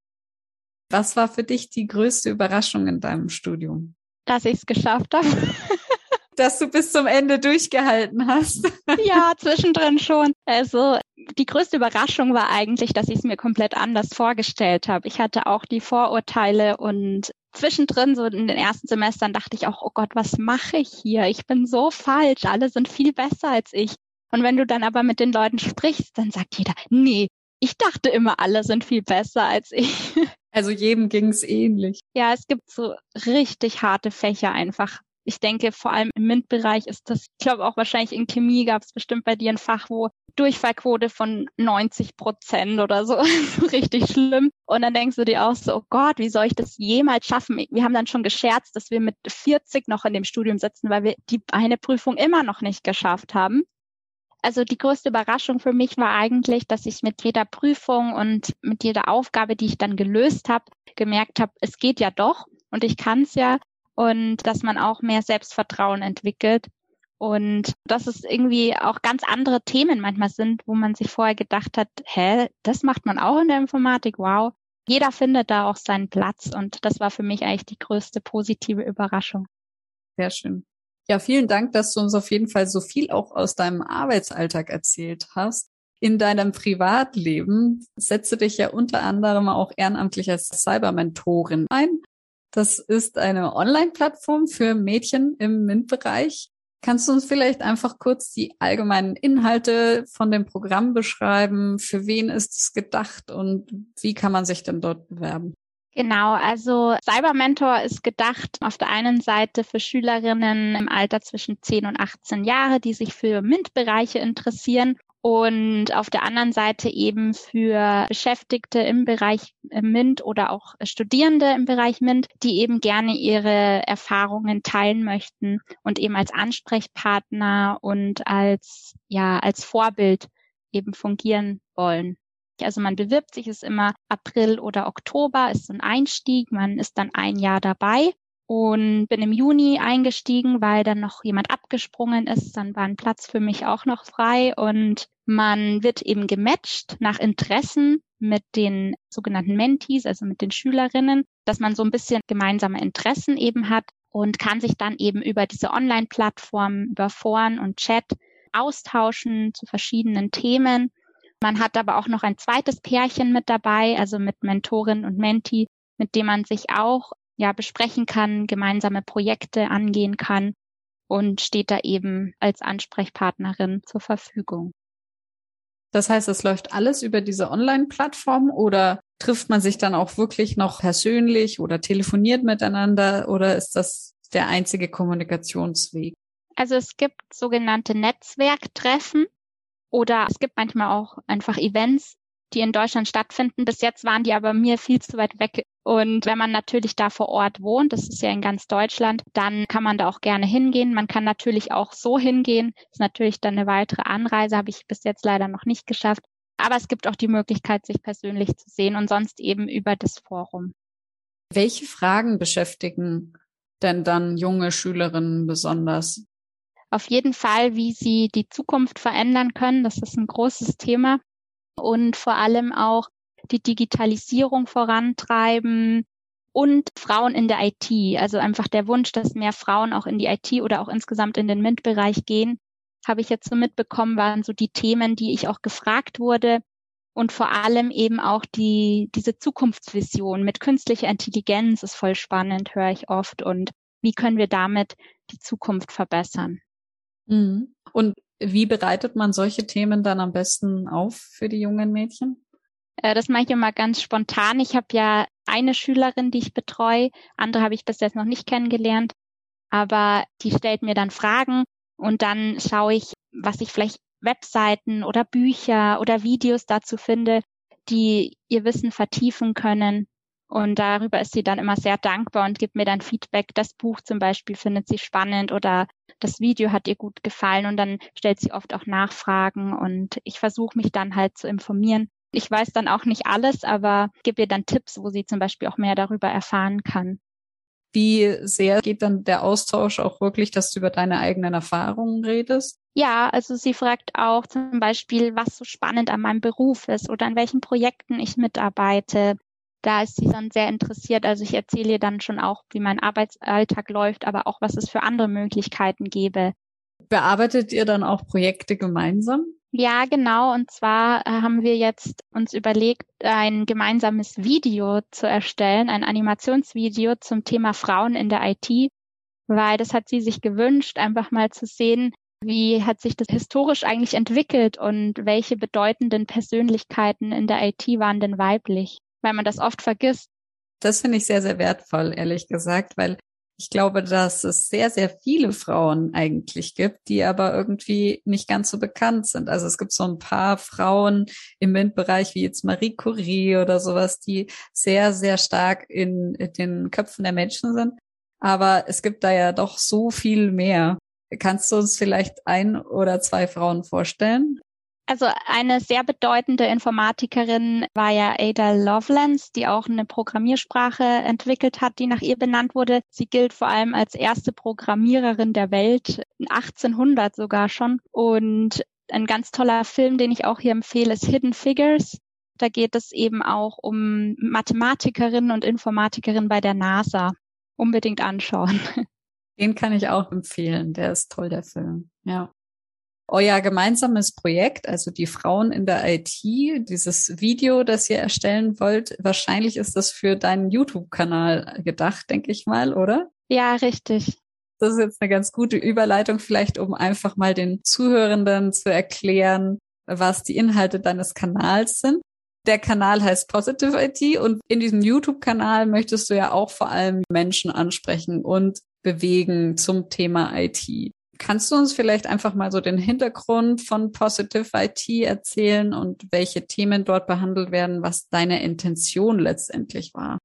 Was war für dich die größte Überraschung in deinem Studium? Dass ich es geschafft habe. *laughs* dass du bis zum Ende durchgehalten hast. *laughs* Ja, zwischendrin schon. Also die größte Überraschung war eigentlich, dass ich es mir komplett anders vorgestellt habe. Ich hatte auch die Vorurteile und zwischendrin, so in den ersten Semestern, dachte ich auch, oh Gott, was mache ich hier? Ich bin so falsch. Alle sind viel besser als ich. Und wenn du dann aber mit den Leuten sprichst, dann sagt jeder, nee, ich dachte immer, alle sind viel besser als ich. *laughs* Also jedem ging es ähnlich. Ja, es gibt so richtig harte Fächer einfach ich denke, vor allem im MINT-Bereich ist das, ich glaube auch wahrscheinlich in Chemie gab es bestimmt bei dir ein Fach, wo Durchfallquote von 90 Prozent oder *laughs* so, richtig schlimm. Und dann denkst du dir auch so, oh Gott, wie soll ich das jemals schaffen? Wir haben dann schon gescherzt, dass wir mit 40 noch in dem Studium sitzen, weil wir die eine Prüfung immer noch nicht geschafft haben. Also die größte Überraschung für mich war eigentlich, dass ich mit jeder Prüfung und mit jeder Aufgabe, die ich dann gelöst habe, gemerkt habe, es geht ja doch und ich kann es ja und dass man auch mehr Selbstvertrauen entwickelt. Und dass es irgendwie auch ganz andere Themen manchmal sind, wo man sich vorher gedacht hat, hä, das macht man auch in der Informatik, wow. Jeder findet da auch seinen Platz und das war für mich eigentlich die größte positive Überraschung. Sehr schön. Ja, vielen Dank, dass du uns auf jeden Fall so viel auch aus deinem Arbeitsalltag erzählt hast. In deinem Privatleben setzt du dich ja unter anderem auch ehrenamtlich als Cybermentorin ein. Das ist eine Online-Plattform für Mädchen im MINT-Bereich. Kannst du uns vielleicht einfach kurz die allgemeinen Inhalte von dem Programm beschreiben? Für wen ist es gedacht und wie kann man sich denn dort bewerben? Genau, also Cybermentor ist gedacht auf der einen Seite für Schülerinnen im Alter zwischen 10 und 18 Jahre, die sich für MINT-Bereiche interessieren und auf der anderen Seite eben für Beschäftigte im Bereich äh, MINT oder auch Studierende im Bereich MINT, die eben gerne ihre Erfahrungen teilen möchten und eben als Ansprechpartner und als, ja, als Vorbild eben fungieren wollen. Also man bewirbt sich, ist immer April oder Oktober, ist ein Einstieg, man ist dann ein Jahr dabei und bin im Juni eingestiegen, weil dann noch jemand abgesprungen ist. Dann war ein Platz für mich auch noch frei und man wird eben gematcht nach Interessen mit den sogenannten Mentees, also mit den Schülerinnen, dass man so ein bisschen gemeinsame Interessen eben hat und kann sich dann eben über diese Online-Plattformen, über Foren und Chat austauschen zu verschiedenen Themen man hat aber auch noch ein zweites Pärchen mit dabei, also mit Mentorin und Menti, mit dem man sich auch ja besprechen kann, gemeinsame Projekte angehen kann und steht da eben als Ansprechpartnerin zur Verfügung. Das heißt, es läuft alles über diese Online-Plattform oder trifft man sich dann auch wirklich noch persönlich oder telefoniert miteinander oder ist das der einzige Kommunikationsweg? Also es gibt sogenannte Netzwerktreffen. Oder es gibt manchmal auch einfach Events, die in Deutschland stattfinden. Bis jetzt waren die aber mir viel zu weit weg. Und wenn man natürlich da vor Ort wohnt, das ist ja in ganz Deutschland, dann kann man da auch gerne hingehen. Man kann natürlich auch so hingehen. Das ist natürlich dann eine weitere Anreise, habe ich bis jetzt leider noch nicht geschafft. Aber es gibt auch die Möglichkeit, sich persönlich zu sehen und sonst eben über das Forum. Welche Fragen beschäftigen denn dann junge Schülerinnen besonders? auf jeden Fall, wie sie die Zukunft verändern können. Das ist ein großes Thema. Und vor allem auch die Digitalisierung vorantreiben und Frauen in der IT. Also einfach der Wunsch, dass mehr Frauen auch in die IT oder auch insgesamt in den MINT-Bereich gehen, habe ich jetzt so mitbekommen, waren so die Themen, die ich auch gefragt wurde. Und vor allem eben auch die, diese Zukunftsvision mit künstlicher Intelligenz ist voll spannend, höre ich oft. Und wie können wir damit die Zukunft verbessern? Mhm. Und wie bereitet man solche Themen dann am besten auf für die jungen Mädchen? Äh, das mache ich immer ganz spontan. Ich habe ja eine Schülerin, die ich betreue. Andere habe ich bis jetzt noch nicht kennengelernt. Aber die stellt mir dann Fragen und dann schaue ich, was ich vielleicht Webseiten oder Bücher oder Videos dazu finde, die ihr Wissen vertiefen können. Und darüber ist sie dann immer sehr dankbar und gibt mir dann Feedback. Das Buch zum Beispiel findet sie spannend oder das Video hat ihr gut gefallen und dann stellt sie oft auch Nachfragen und ich versuche mich dann halt zu informieren. Ich weiß dann auch nicht alles, aber gebe ihr dann Tipps, wo sie zum Beispiel auch mehr darüber erfahren kann. Wie sehr geht dann der Austausch auch wirklich, dass du über deine eigenen Erfahrungen redest? Ja, also sie fragt auch zum Beispiel, was so spannend an meinem Beruf ist oder an welchen Projekten ich mitarbeite da ist sie dann sehr interessiert. Also ich erzähle ihr dann schon auch, wie mein Arbeitsalltag läuft, aber auch, was es für andere Möglichkeiten gäbe. Bearbeitet ihr dann auch Projekte gemeinsam? Ja, genau. Und zwar äh, haben wir jetzt uns überlegt, ein gemeinsames Video zu erstellen, ein Animationsvideo zum Thema Frauen in der IT, weil das hat sie sich gewünscht, einfach mal zu sehen, wie hat sich das historisch eigentlich entwickelt und welche bedeutenden Persönlichkeiten in der IT waren denn weiblich weil man das oft vergisst. Das finde ich sehr, sehr wertvoll, ehrlich gesagt, weil ich glaube, dass es sehr, sehr viele Frauen eigentlich gibt, die aber irgendwie nicht ganz so bekannt sind. Also es gibt so ein paar Frauen im MINT-Bereich, wie jetzt Marie Curie oder sowas, die sehr, sehr stark in, in den Köpfen der Menschen sind. Aber es gibt da ja doch so viel mehr. Kannst du uns vielleicht ein oder zwei Frauen vorstellen? Also eine sehr bedeutende Informatikerin war ja Ada Lovelace, die auch eine Programmiersprache entwickelt hat, die nach ihr benannt wurde. Sie gilt vor allem als erste Programmiererin der Welt, 1800 sogar schon. Und ein ganz toller Film, den ich auch hier empfehle, ist Hidden Figures. Da geht es eben auch um Mathematikerinnen und Informatikerinnen bei der NASA. Unbedingt anschauen. *laughs* Den kann ich auch empfehlen. Der ist toll, der Film. Ja euer gemeinsames Projekt, also die Frauen in der IT, dieses Video, das ihr erstellen wollt, wahrscheinlich ist das für deinen YouTube-Kanal gedacht, denke ich mal, oder? Ja, richtig. Das ist jetzt eine ganz gute Überleitung, vielleicht um einfach mal den Zuhörenden zu erklären, was die Inhalte deines Kanals sind. Der Kanal heißt Positive IT und in diesem YouTube-Kanal möchtest du ja auch vor allem Menschen ansprechen und bewegen zum Thema IT. Kannst du uns vielleicht einfach mal so den Hintergrund von Positive IT erzählen und welche Themen dort behandelt werden, was deine Intention letztendlich war?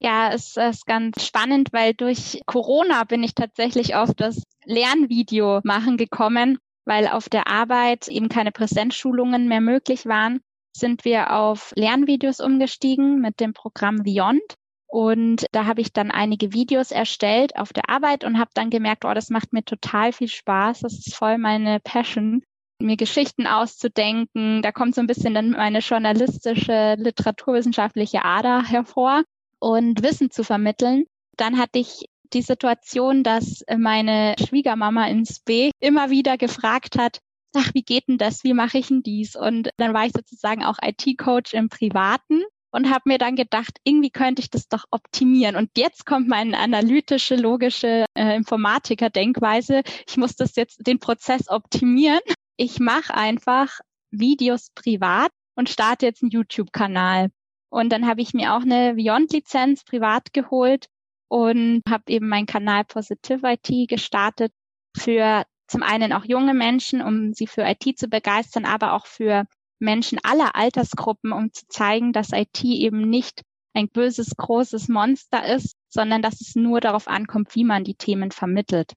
Ja, es ist ganz spannend, weil durch Corona bin ich tatsächlich auf das Lernvideo machen gekommen, weil auf der Arbeit eben keine Präsenzschulungen mehr möglich waren, sind wir auf Lernvideos umgestiegen mit dem Programm Beyond. Und da habe ich dann einige Videos erstellt auf der Arbeit und habe dann gemerkt, oh, das macht mir total viel Spaß. Das ist voll meine Passion, mir Geschichten auszudenken. Da kommt so ein bisschen dann meine journalistische, literaturwissenschaftliche Ader hervor und Wissen zu vermitteln. Dann hatte ich die Situation, dass meine Schwiegermama ins B immer wieder gefragt hat, ach, wie geht denn das? Wie mache ich denn dies? Und dann war ich sozusagen auch IT-Coach im Privaten und habe mir dann gedacht, irgendwie könnte ich das doch optimieren. Und jetzt kommt meine analytische, logische äh, Informatiker-Denkweise. Ich muss das jetzt den Prozess optimieren. Ich mache einfach Videos privat und starte jetzt einen YouTube-Kanal. Und dann habe ich mir auch eine Beyond-Lizenz privat geholt und habe eben meinen Kanal Positive IT gestartet für zum einen auch junge Menschen, um sie für IT zu begeistern, aber auch für Menschen aller Altersgruppen, um zu zeigen, dass IT eben nicht ein böses, großes Monster ist, sondern dass es nur darauf ankommt, wie man die Themen vermittelt.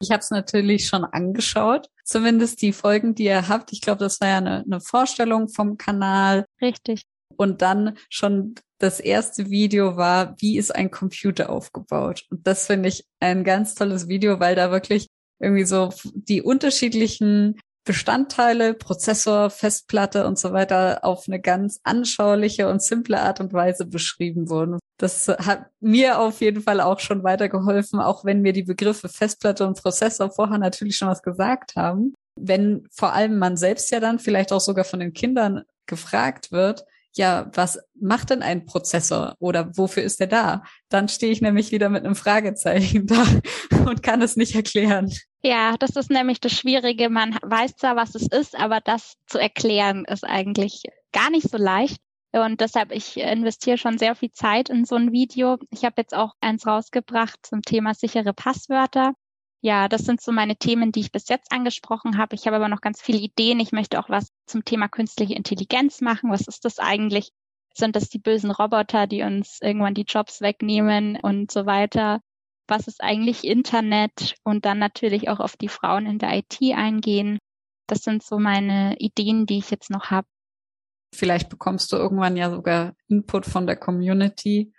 Ich habe es natürlich schon angeschaut, zumindest die Folgen, die ihr habt. Ich glaube, das war ja eine, eine Vorstellung vom Kanal. Richtig. Und dann schon das erste Video war, wie ist ein Computer aufgebaut? Und das finde ich ein ganz tolles Video, weil da wirklich irgendwie so die unterschiedlichen Bestandteile, Prozessor, Festplatte und so weiter auf eine ganz anschauliche und simple Art und Weise beschrieben wurden. Das hat mir auf jeden Fall auch schon weitergeholfen, auch wenn mir die Begriffe Festplatte und Prozessor vorher natürlich schon was gesagt haben. Wenn vor allem man selbst ja dann vielleicht auch sogar von den Kindern gefragt wird, ja, was macht denn ein Prozessor oder wofür ist er da? Dann stehe ich nämlich wieder mit einem Fragezeichen da *laughs* und kann es nicht erklären. Ja, das ist nämlich das Schwierige. Man weiß zwar, was es ist, aber das zu erklären ist eigentlich gar nicht so leicht. Und deshalb, ich investiere schon sehr viel Zeit in so ein Video. Ich habe jetzt auch eins rausgebracht zum Thema sichere Passwörter. Ja, das sind so meine Themen, die ich bis jetzt angesprochen habe. Ich habe aber noch ganz viele Ideen. Ich möchte auch was zum Thema künstliche Intelligenz machen. Was ist das eigentlich? Sind das die bösen Roboter, die uns irgendwann die Jobs wegnehmen und so weiter? Was ist eigentlich Internet? Und dann natürlich auch auf die Frauen in der IT eingehen. Das sind so meine Ideen, die ich jetzt noch habe. Vielleicht bekommst du irgendwann ja sogar Input von der Community,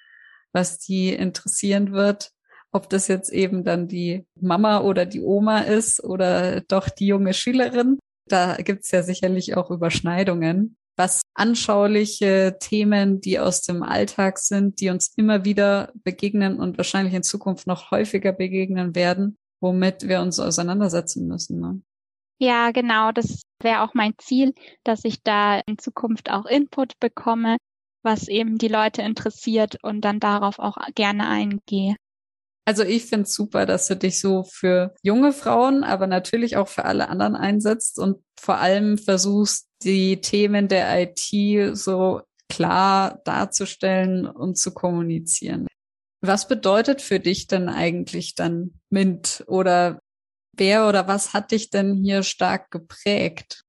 was die interessieren wird ob das jetzt eben dann die Mama oder die Oma ist oder doch die junge Schülerin. Da gibt's ja sicherlich auch Überschneidungen, was anschauliche Themen, die aus dem Alltag sind, die uns immer wieder begegnen und wahrscheinlich in Zukunft noch häufiger begegnen werden, womit wir uns auseinandersetzen müssen. Ne? Ja, genau. Das wäre auch mein Ziel, dass ich da in Zukunft auch Input bekomme, was eben die Leute interessiert und dann darauf auch gerne eingehe. Also ich finde super, dass du dich so für junge Frauen, aber natürlich auch für alle anderen einsetzt und vor allem versuchst, die Themen der IT so klar darzustellen und zu kommunizieren. Was bedeutet für dich denn eigentlich dann MINT oder wer oder was hat dich denn hier stark geprägt?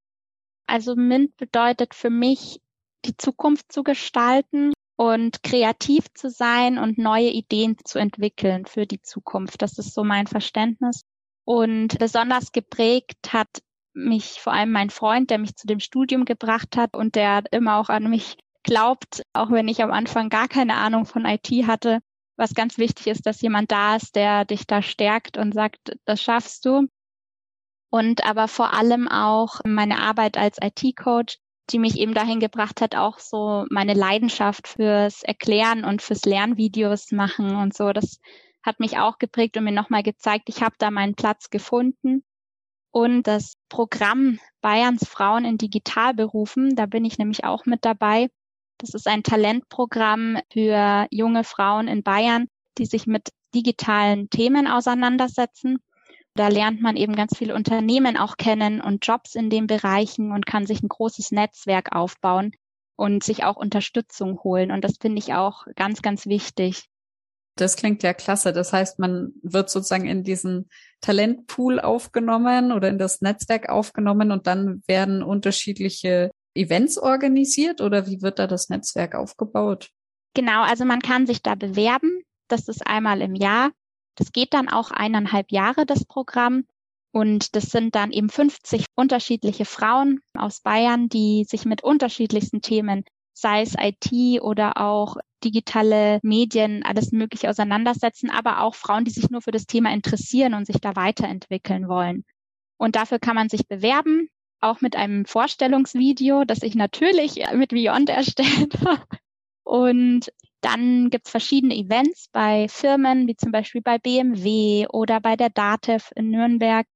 Also MINT bedeutet für mich, die Zukunft zu gestalten und kreativ zu sein und neue Ideen zu entwickeln für die Zukunft. Das ist so mein Verständnis. Und besonders geprägt hat mich vor allem mein Freund, der mich zu dem Studium gebracht hat und der immer auch an mich glaubt, auch wenn ich am Anfang gar keine Ahnung von IT hatte, was ganz wichtig ist, dass jemand da ist, der dich da stärkt und sagt, das schaffst du. Und aber vor allem auch meine Arbeit als IT-Coach, die mich eben dahin gebracht hat, auch so meine Leidenschaft fürs Erklären und fürs Lernvideos machen und so. Das hat mich auch geprägt und mir nochmal gezeigt, ich habe da meinen Platz gefunden. Und das Programm Bayerns Frauen in Digitalberufen, da bin ich nämlich auch mit dabei. Das ist ein Talentprogramm für junge Frauen in Bayern, die sich mit digitalen Themen auseinandersetzen. Da lernt man eben ganz viele Unternehmen auch kennen und Jobs in den Bereichen und kann sich ein großes Netzwerk aufbauen. und sich auch Unterstützung holen. Und das finde ich auch ganz, ganz wichtig. Das klingt ja klasse. Das heißt, man wird sozusagen in diesen Talentpool aufgenommen oder in das Netzwerk aufgenommen und dann werden unterschiedliche Events organisiert oder wie wird da das Netzwerk aufgebaut? Genau, also man kann sich da bewerben. Das ist einmal im Jahr. Das geht dann auch eineinhalb Jahre, das Programm. Und das sind dann eben 50 unterschiedliche Frauen aus Bayern, die sich mit unterschiedlichsten Themen, sei es IT oder auch digitale Medien, alles Mögliche auseinandersetzen, aber auch Frauen, die sich nur für das Thema interessieren und sich da weiterentwickeln wollen. Und dafür kann man sich bewerben, auch mit einem Vorstellungsvideo, das ich natürlich mit Beyond erstellt habe. *laughs* Und dann gibt's verschiedene Events bei Firmen, wie zum Beispiel bei BMW oder bei der DATEV in Nürnberg.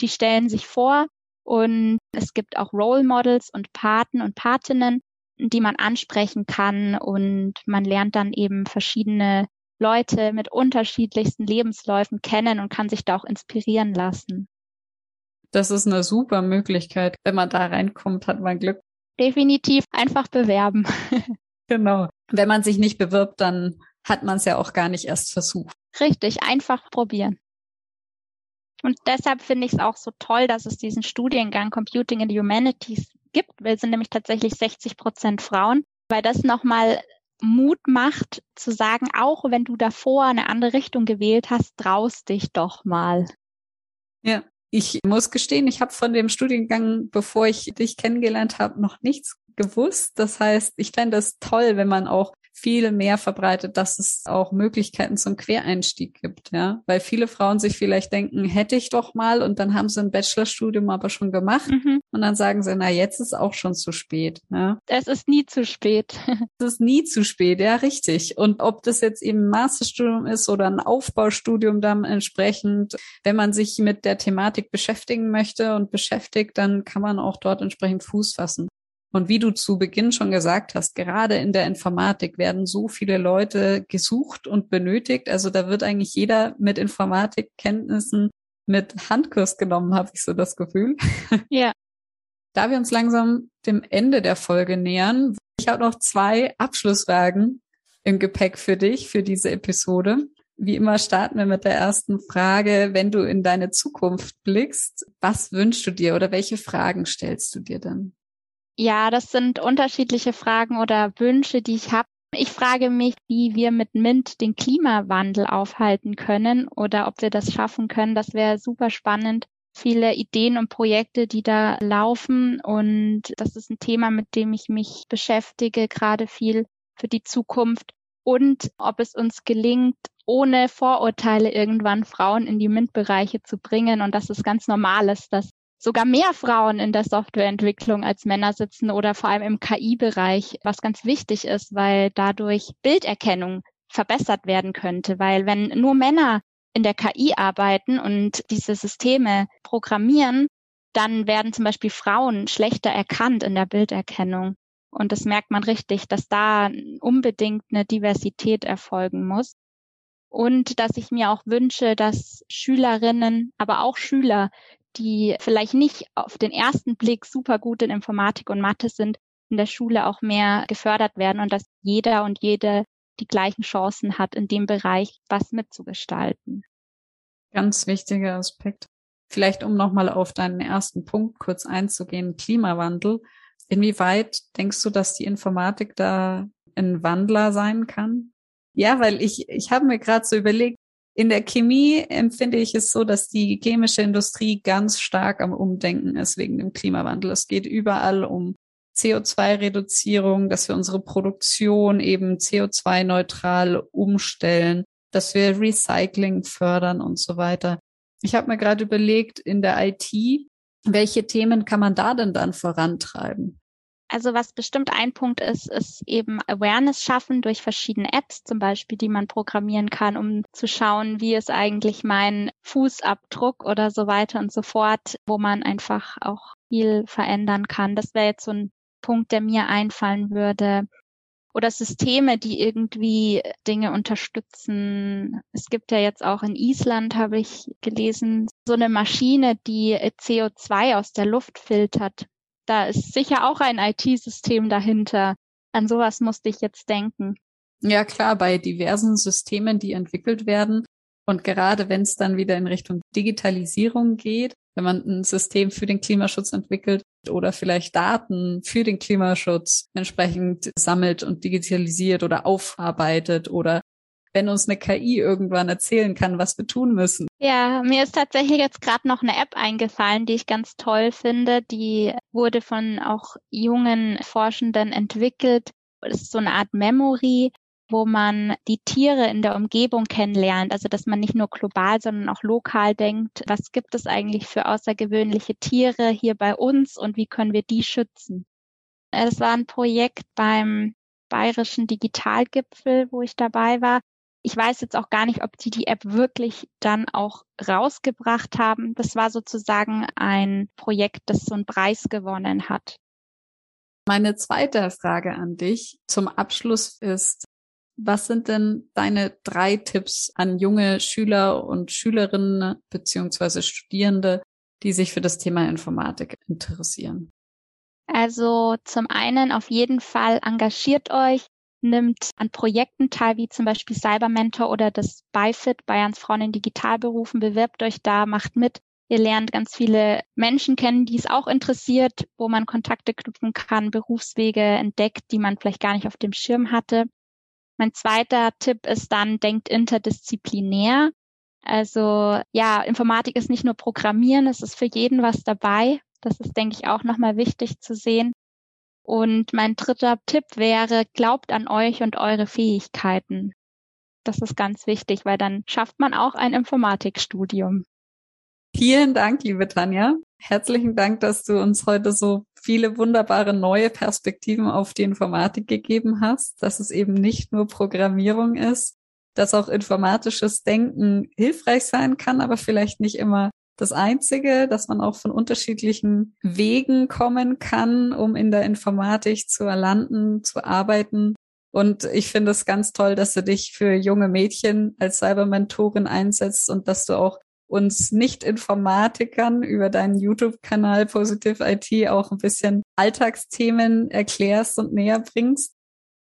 Die stellen sich vor und es gibt auch Role Models und Paten und Patinnen, die man ansprechen kann und man lernt dann eben verschiedene Leute mit unterschiedlichsten Lebensläufen kennen und kann sich da auch inspirieren lassen. Das ist eine super Möglichkeit. Wenn man da reinkommt, hat man Glück. Definitiv einfach bewerben. *laughs* genau. Wenn man sich nicht bewirbt, dann hat man es ja auch gar nicht erst versucht. Richtig, einfach probieren. Und deshalb finde ich es auch so toll, dass es diesen Studiengang Computing in the Humanities gibt. Wir sind nämlich tatsächlich 60 Prozent Frauen, weil das nochmal Mut macht zu sagen, auch wenn du davor eine andere Richtung gewählt hast, traust dich doch mal. Ja, ich muss gestehen, ich habe von dem Studiengang, bevor ich dich kennengelernt habe, noch nichts gewusst. Das heißt, ich fände es toll, wenn man auch viel mehr verbreitet, dass es auch Möglichkeiten zum Quereinstieg gibt, ja, weil viele Frauen sich vielleicht denken, hätte ich doch mal und dann haben sie ein Bachelorstudium aber schon gemacht mhm. und dann sagen sie, na jetzt ist auch schon zu spät, ja. Es ist nie zu spät. *laughs* es ist nie zu spät, ja, richtig. Und ob das jetzt eben ein Masterstudium ist oder ein Aufbaustudium dann entsprechend, wenn man sich mit der Thematik beschäftigen möchte und beschäftigt, dann kann man auch dort entsprechend Fuß fassen. Und wie du zu Beginn schon gesagt hast, gerade in der Informatik werden so viele Leute gesucht und benötigt. Also da wird eigentlich jeder mit Informatikkenntnissen mit Handkurs genommen, habe ich so das Gefühl. Ja. *laughs* Da wir uns langsam dem Ende der Folge nähern, ich habe noch zwei Abschlussfragen im Gepäck für dich, für diese Episode. Wie immer starten wir mit der ersten Frage. Wenn du in deine Zukunft blickst, was wünschst du dir oder welche Fragen stellst du dir dann? Ja, das sind unterschiedliche Fragen oder Wünsche, die ich habe. Ich frage mich, wie wir mit MINT den Klimawandel aufhalten können oder ob wir das schaffen können. Das wäre super spannend. Viele Ideen und Projekte, die da laufen. Und das ist ein Thema, mit dem ich mich beschäftige, gerade viel für die Zukunft. Und ob es uns gelingt, ohne Vorurteile irgendwann Frauen in die MINT-Bereiche zu bringen und dass es ganz normal ist, dass sogar mehr Frauen in der Softwareentwicklung als Männer sitzen oder vor allem im KI-Bereich, was ganz wichtig ist, weil dadurch Bilderkennung verbessert werden könnte, weil wenn nur Männer in der KI arbeiten und diese Systeme programmieren, dann werden zum Beispiel Frauen schlechter erkannt in der Bilderkennung. Und das merkt man richtig, dass da unbedingt eine Diversität erfolgen muss. Und dass ich mir auch wünsche, dass Schülerinnen, aber auch Schüler die vielleicht nicht auf den ersten Blick super gut in Informatik und Mathe sind, in der Schule auch mehr gefördert werden und dass jeder und jede die gleichen Chancen hat, in dem Bereich was mitzugestalten. Ganz wichtiger Aspekt. Vielleicht um nochmal auf deinen ersten Punkt kurz einzugehen, Klimawandel. Inwieweit denkst du, dass die Informatik da ein Wandler sein kann? Ja, weil ich, ich habe mir gerade so überlegt, in der Chemie empfinde ich es so, dass die chemische Industrie ganz stark am Umdenken ist wegen dem Klimawandel. Es geht überall um CO2-Reduzierung, dass wir unsere Produktion eben CO2-neutral umstellen, dass wir Recycling fördern und so weiter. Ich habe mir gerade überlegt, in der IT, welche Themen kann man da denn dann vorantreiben? Also was bestimmt ein Punkt ist, ist eben Awareness schaffen durch verschiedene Apps zum Beispiel, die man programmieren kann, um zu schauen, wie ist eigentlich mein Fußabdruck oder so weiter und so fort, wo man einfach auch viel verändern kann. Das wäre jetzt so ein Punkt, der mir einfallen würde. Oder Systeme, die irgendwie Dinge unterstützen. Es gibt ja jetzt auch in Island, habe ich gelesen, so eine Maschine, die CO2 aus der Luft filtert da ist sicher auch ein IT-System dahinter. an sowas musste ich jetzt denken. Ja, klar, bei diversen Systemen, die entwickelt werden. Und gerade wenn es dann wieder in Richtung Digitalisierung geht, wenn man ein System für den Klimaschutz entwickelt oder vielleicht Daten für den Klimaschutz entsprechend sammelt und digitalisiert oder aufarbeitet oder wenn uns eine KI irgendwann erzählen kann, was wir tun müssen. Ja, mir ist tatsächlich jetzt gerade noch eine App eingefallen, die ich ganz toll finde. Die wurde von auch jungen Forschenden entwickelt. Das ist so eine Art Memory, wo man die Tiere in der Umgebung kennenlernt. Also, dass man nicht nur global, sondern auch lokal denkt, was gibt es eigentlich für außergewöhnliche Tiere hier bei uns und wie können wir die schützen? Es war ein Projekt beim Bayerischen Digitalgipfel, wo ich dabei war. Ich weiß jetzt auch gar nicht, ob die die App wirklich dann auch rausgebracht haben. Das war sozusagen ein Projekt, das so einen Preis gewonnen hat. Meine zweite Frage an dich zum Abschluss ist, was sind denn deine drei Tipps an junge Schüler und Schülerinnen beziehungsweise Studierende, die sich für das Thema Informatik interessieren? Also zum einen auf jeden Fall engagiert euch, nimmt an Projekten teil, wie zum Beispiel Cybermentor oder das BIFIT, Bayerns Frauen in Digitalberufen, bewerbt euch da, macht mit. Ihr lernt ganz viele Menschen kennen, die es auch interessiert, wo man Kontakte knüpfen kann, Berufswege entdeckt, die man vielleicht gar nicht auf dem Schirm hatte. Mein zweiter Tipp ist dann, denkt interdisziplinär. Also ja, Informatik ist nicht nur Programmieren, es ist für jeden was dabei. Das ist, denke ich, auch nochmal wichtig zu sehen. Und mein dritter Tipp wäre, glaubt an euch und eure Fähigkeiten. Das ist ganz wichtig, weil dann schafft man auch ein Informatikstudium. Vielen Dank, liebe Tanja. Herzlichen Dank, dass du uns heute so viele wunderbare neue Perspektiven auf die Informatik gegeben hast, dass es eben nicht nur Programmierung ist, dass auch informatisches Denken hilfreich sein kann, aber vielleicht nicht immer das Einzige, dass man auch von unterschiedlichen Wegen kommen kann, um in der Informatik zu erlanden, zu arbeiten. Und ich finde es ganz toll, dass du dich für junge Mädchen als Cybermentorin einsetzt und dass du auch uns Nicht-Informatikern über deinen YouTube-Kanal Positive IT auch ein bisschen Alltagsthemen erklärst und näher bringst.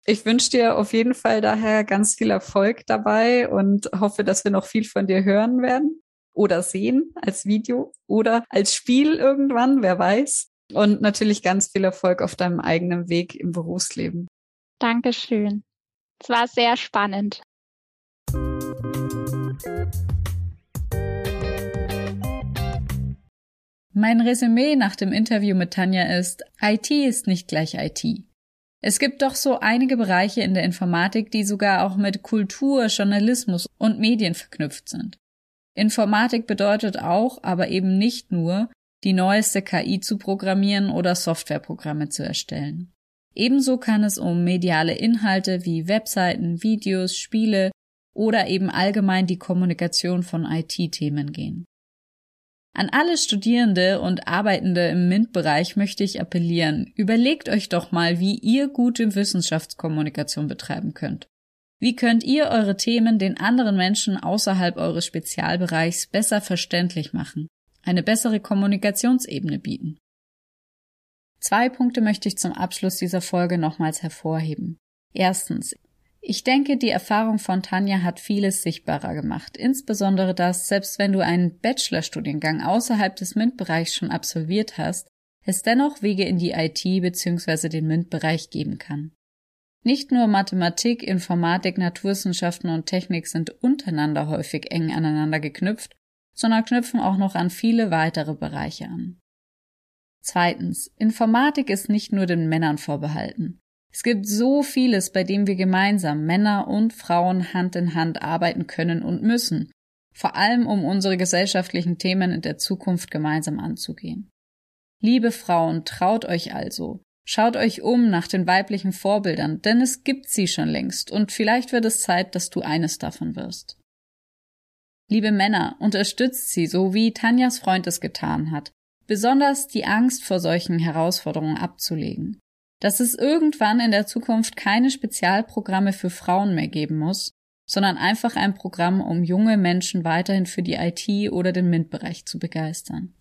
Ich wünsche dir auf jeden Fall daher ganz viel Erfolg dabei und hoffe, dass wir noch viel von dir hören werden oder sehen als Video oder als Spiel irgendwann, wer weiß. Und natürlich ganz viel Erfolg auf deinem eigenen Weg im Berufsleben. Dankeschön. Es war sehr spannend. Mein Resümee nach dem Interview mit Tanja ist, IT ist nicht gleich IT. Es gibt doch so einige Bereiche in der Informatik, die sogar auch mit Kultur, Journalismus und Medien verknüpft sind. Informatik bedeutet auch, aber eben nicht nur, die neueste KI zu programmieren oder Softwareprogramme zu erstellen. Ebenso kann es um mediale Inhalte wie Webseiten, Videos, Spiele oder eben allgemein die Kommunikation von IT-Themen gehen. An alle Studierende und Arbeitende im MINT-Bereich möchte ich appellieren, überlegt euch doch mal, wie ihr gute Wissenschaftskommunikation betreiben könnt. Wie könnt ihr eure Themen den anderen Menschen außerhalb eures Spezialbereichs besser verständlich machen, eine bessere Kommunikationsebene bieten? Zwei Punkte möchte ich zum Abschluss dieser Folge nochmals hervorheben. Erstens, ich denke, die Erfahrung von Tanja hat vieles sichtbarer gemacht, insbesondere dass, selbst wenn du einen Bachelorstudiengang außerhalb des MINT-Bereichs schon absolviert hast, es dennoch Wege in die IT bzw. den MINT-Bereich geben kann. Nicht nur Mathematik, Informatik, Naturwissenschaften und Technik sind untereinander häufig eng aneinander geknüpft, sondern knüpfen auch noch an viele weitere Bereiche an. Zweitens, Informatik ist nicht nur den Männern vorbehalten. Es gibt so vieles, bei dem wir gemeinsam Männer und Frauen Hand in Hand arbeiten können und müssen, vor allem um unsere gesellschaftlichen Themen in der Zukunft gemeinsam anzugehen. Liebe Frauen, traut euch also, schaut euch um nach den weiblichen Vorbildern, denn es gibt sie schon längst und vielleicht wird es Zeit, dass du eines davon wirst. Liebe Männer, unterstützt sie, so wie Tanjas Freund es getan hat, besonders die Angst vor solchen Herausforderungen abzulegen dass es irgendwann in der Zukunft keine Spezialprogramme für Frauen mehr geben muss, sondern einfach ein Programm, um junge Menschen weiterhin für die IT oder den MINT-Bereich zu begeistern.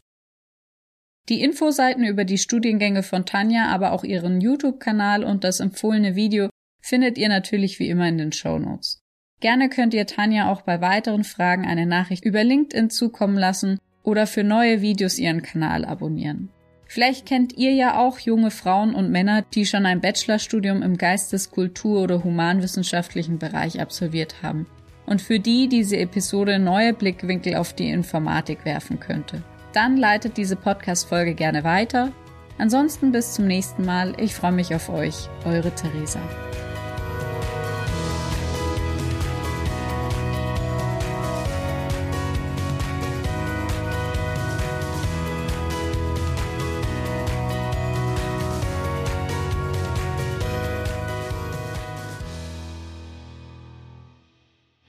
Die Infoseiten über die Studiengänge von Tanja, aber auch ihren YouTube-Kanal und das empfohlene Video findet ihr natürlich wie immer in den Show Notes. Gerne könnt ihr Tanja auch bei weiteren Fragen eine Nachricht über LinkedIn zukommen lassen oder für neue Videos ihren Kanal abonnieren. Vielleicht kennt ihr ja auch junge Frauen und Männer, die schon ein Bachelorstudium im Geistes-, Kultur- oder humanwissenschaftlichen Bereich absolviert haben und für die diese Episode neue Blickwinkel auf die Informatik werfen könnte. Dann leitet diese Podcast-Folge gerne weiter. Ansonsten bis zum nächsten Mal. Ich freue mich auf euch. Eure Theresa.